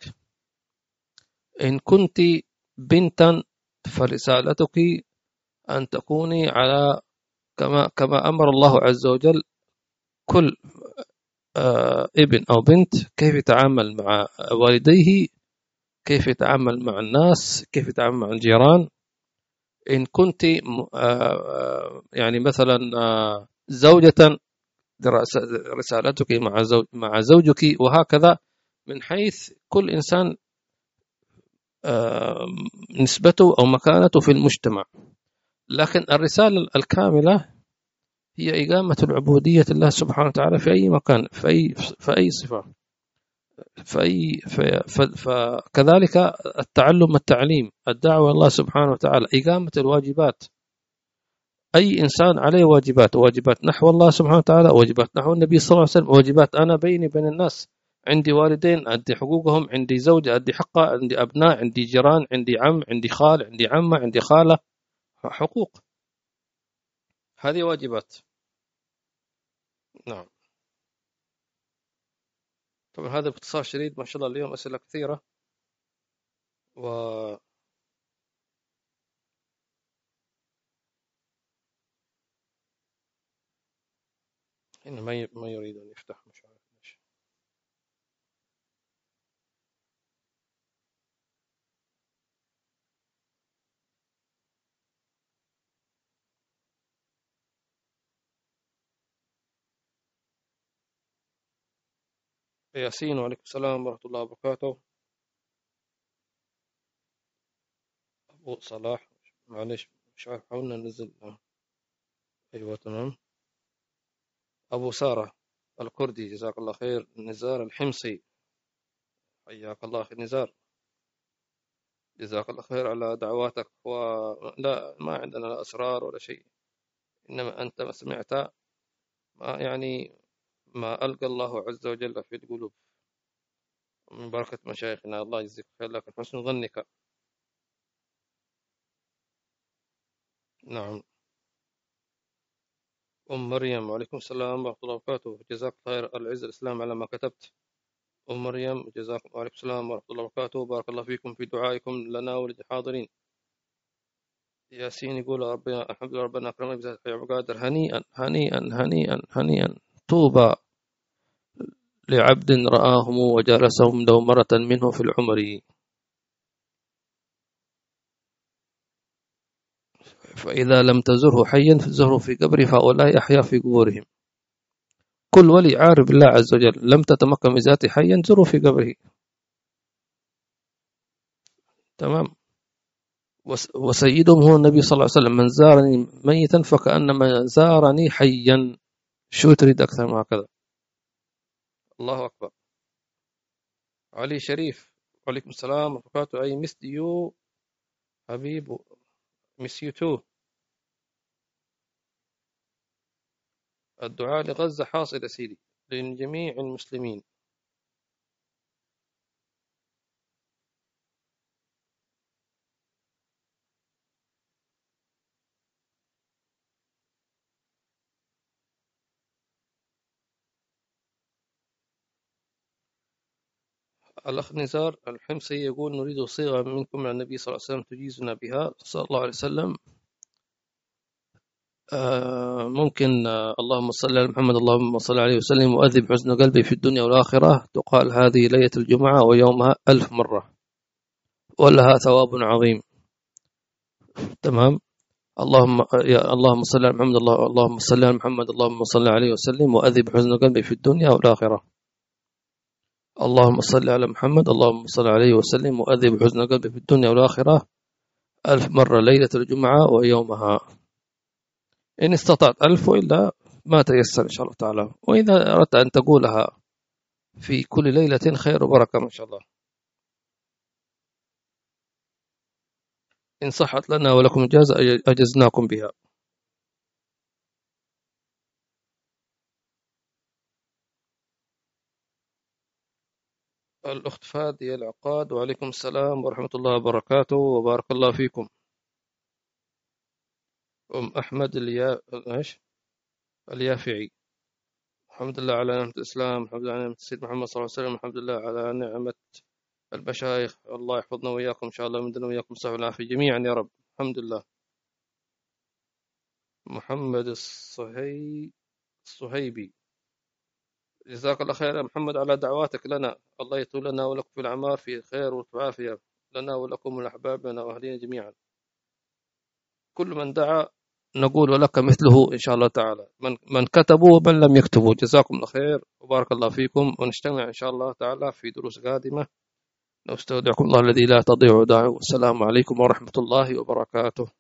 إن كنت بنتا فرسالتك أن تكوني على كما كما أمر الله عز وجل كل آه، ابن أو بنت كيف يتعامل مع والديه كيف يتعامل مع الناس كيف يتعامل مع الجيران. إن كنت آه، آه، يعني مثلا زوجة رسالتك مع زوج مع زوجك وهكذا من حيث كل إنسان نسبته أو مكانته في المجتمع. لكن الرسالة الكاملة هي إقامة العبودية لله سبحانه وتعالى في أي مكان في أي, في أي صفة. في أي فكذلك التعلم التعليم الدعوة الله سبحانه وتعالى إقامة الواجبات. أي إنسان عليه واجبات واجبات نحو الله سبحانه وتعالى واجبات نحو النبي صلى الله عليه وسلم واجبات أنا بيني بين الناس. عندي والدين عندي حقوقهم عندي زوجة عندي حقة عندي أبناء عندي جيران عندي عم عندي خال عندي عمة عندي خالة. حقوق. هذه واجبات. نعم. طبعا هذا باختصار شديد ما شاء الله اليوم أسئلة كثيرة. و هنا ما ما يريد أن يفتح مش عارف ليش ياسين وعليكم السلام ورحمة الله وبركاته. أبو صلاح معلش مش عارف حاولنا ننزل. أيوة تمام. أبو سارة الكردي جزاك الله خير. نزار الحمصي حياك الله أخي نزار جزاك الله خير على دعواتك. ولا ما عندنا أسرار ولا شيء. إنما أنت ما سمعت ما يعني ما ألقى الله عز وجل في القلوب. من بركة مشايخنا الله يجزيك خير لك. حسن ظنك. نعم. أم مريم وعليكم السلام ورحمة الله وبركاته. جزاك خير. العز الإسلام على ما كتبت. أم مريم جزاكم وعليكم السلام ورحمة الله وبركاته. بارك الله فيكم في دعائكم لنا وللحاضرين ياسين يقول ربنا الحمد لله ربنا أكرمنا بذات عبد قادر هنيئا هنيئا هنيئا هنيئا. طوبى لعبد رآهم وجالسهم له مرة منه في العمر. فإذا لم تزره حيا فزره في قبره فهؤلاء أحيا في قبورهم. كل ولي عارف بالله عز وجل لم تتمكن من ذاته حيا زره في قبره. تمام؟ وسيدهم هو النبي صلى الله عليه وسلم من زارني ميتا فكأنما زارني حيا. شو تريد أكثر من هكذا؟ الله أكبر. علي شريف وعليكم السلام ورحمة الله I miss you حبيب miss you too الدعاء لغزة حاصل سيدي لجميع المسلمين. الأخ نزار الحمصي يقول نريد صيغة منكم عن النبي صلى الله عليه وسلم تجيزنا بها. صلى الله عليه وسلم. آه ممكن آه اللهم صل على محمد اللهم صل عليه وسلم وأذب حزن قلبي في الدنيا والآخرة. تقال هذه ليلة الجمعة ويومها ألف مرة ولها ثواب عظيم. تمام؟ اللهم يا اللهم صل على محمد الله اللهم صل على محمد اللهم صل عليه وسلم وأذب حزن قلبي في الدنيا والآخرة. اللهم صل على محمد اللهم صل عليه وسلم وأذب حزن قلبي في الدنيا والآخرة. ألف مرة ليلة الجمعة ويومها. إن استطعت ألف وإلا ما تيسر إن شاء الله تعالى. وإذا أردت أن تقولها في كل ليلة خير وبركة إن شاء الله. إن صحت لنا ولكم إجازة أجزناكم بها. الأخت فادية العقاد وعليكم السلام ورحمة الله وبركاته وبارك الله فيكم. أم أحمد اليا إيش؟ اليافعي. الحمد لله على نعمة الإسلام الحمد لله على نعمة السيد محمد صلى الله عليه وسلم الحمد لله على نعمة المشايخ الله يحفظنا وإياكم إن شاء الله من وإياكم الصحة والعافية جميعا يا رب. الحمد لله. محمد الصهي الصهيبي. جزاك الله خير يا محمد على دعواتك لنا. الله يطول لنا ولكم في الأعمار في خير وعافية لنا ولكم ولأحبابنا وأهلنا جميعا. كل من دعا نقول ولك مثله إن شاء الله تعالى. من, من كتبوا ومن لم يكتبوا جزاكم الله خير. وبارك الله فيكم. ونجتمع إن شاء الله تعالى في دروس قادمة. نستودعكم الله الذي لا تضيع ودائعه والسلام عليكم ورحمة الله وبركاته.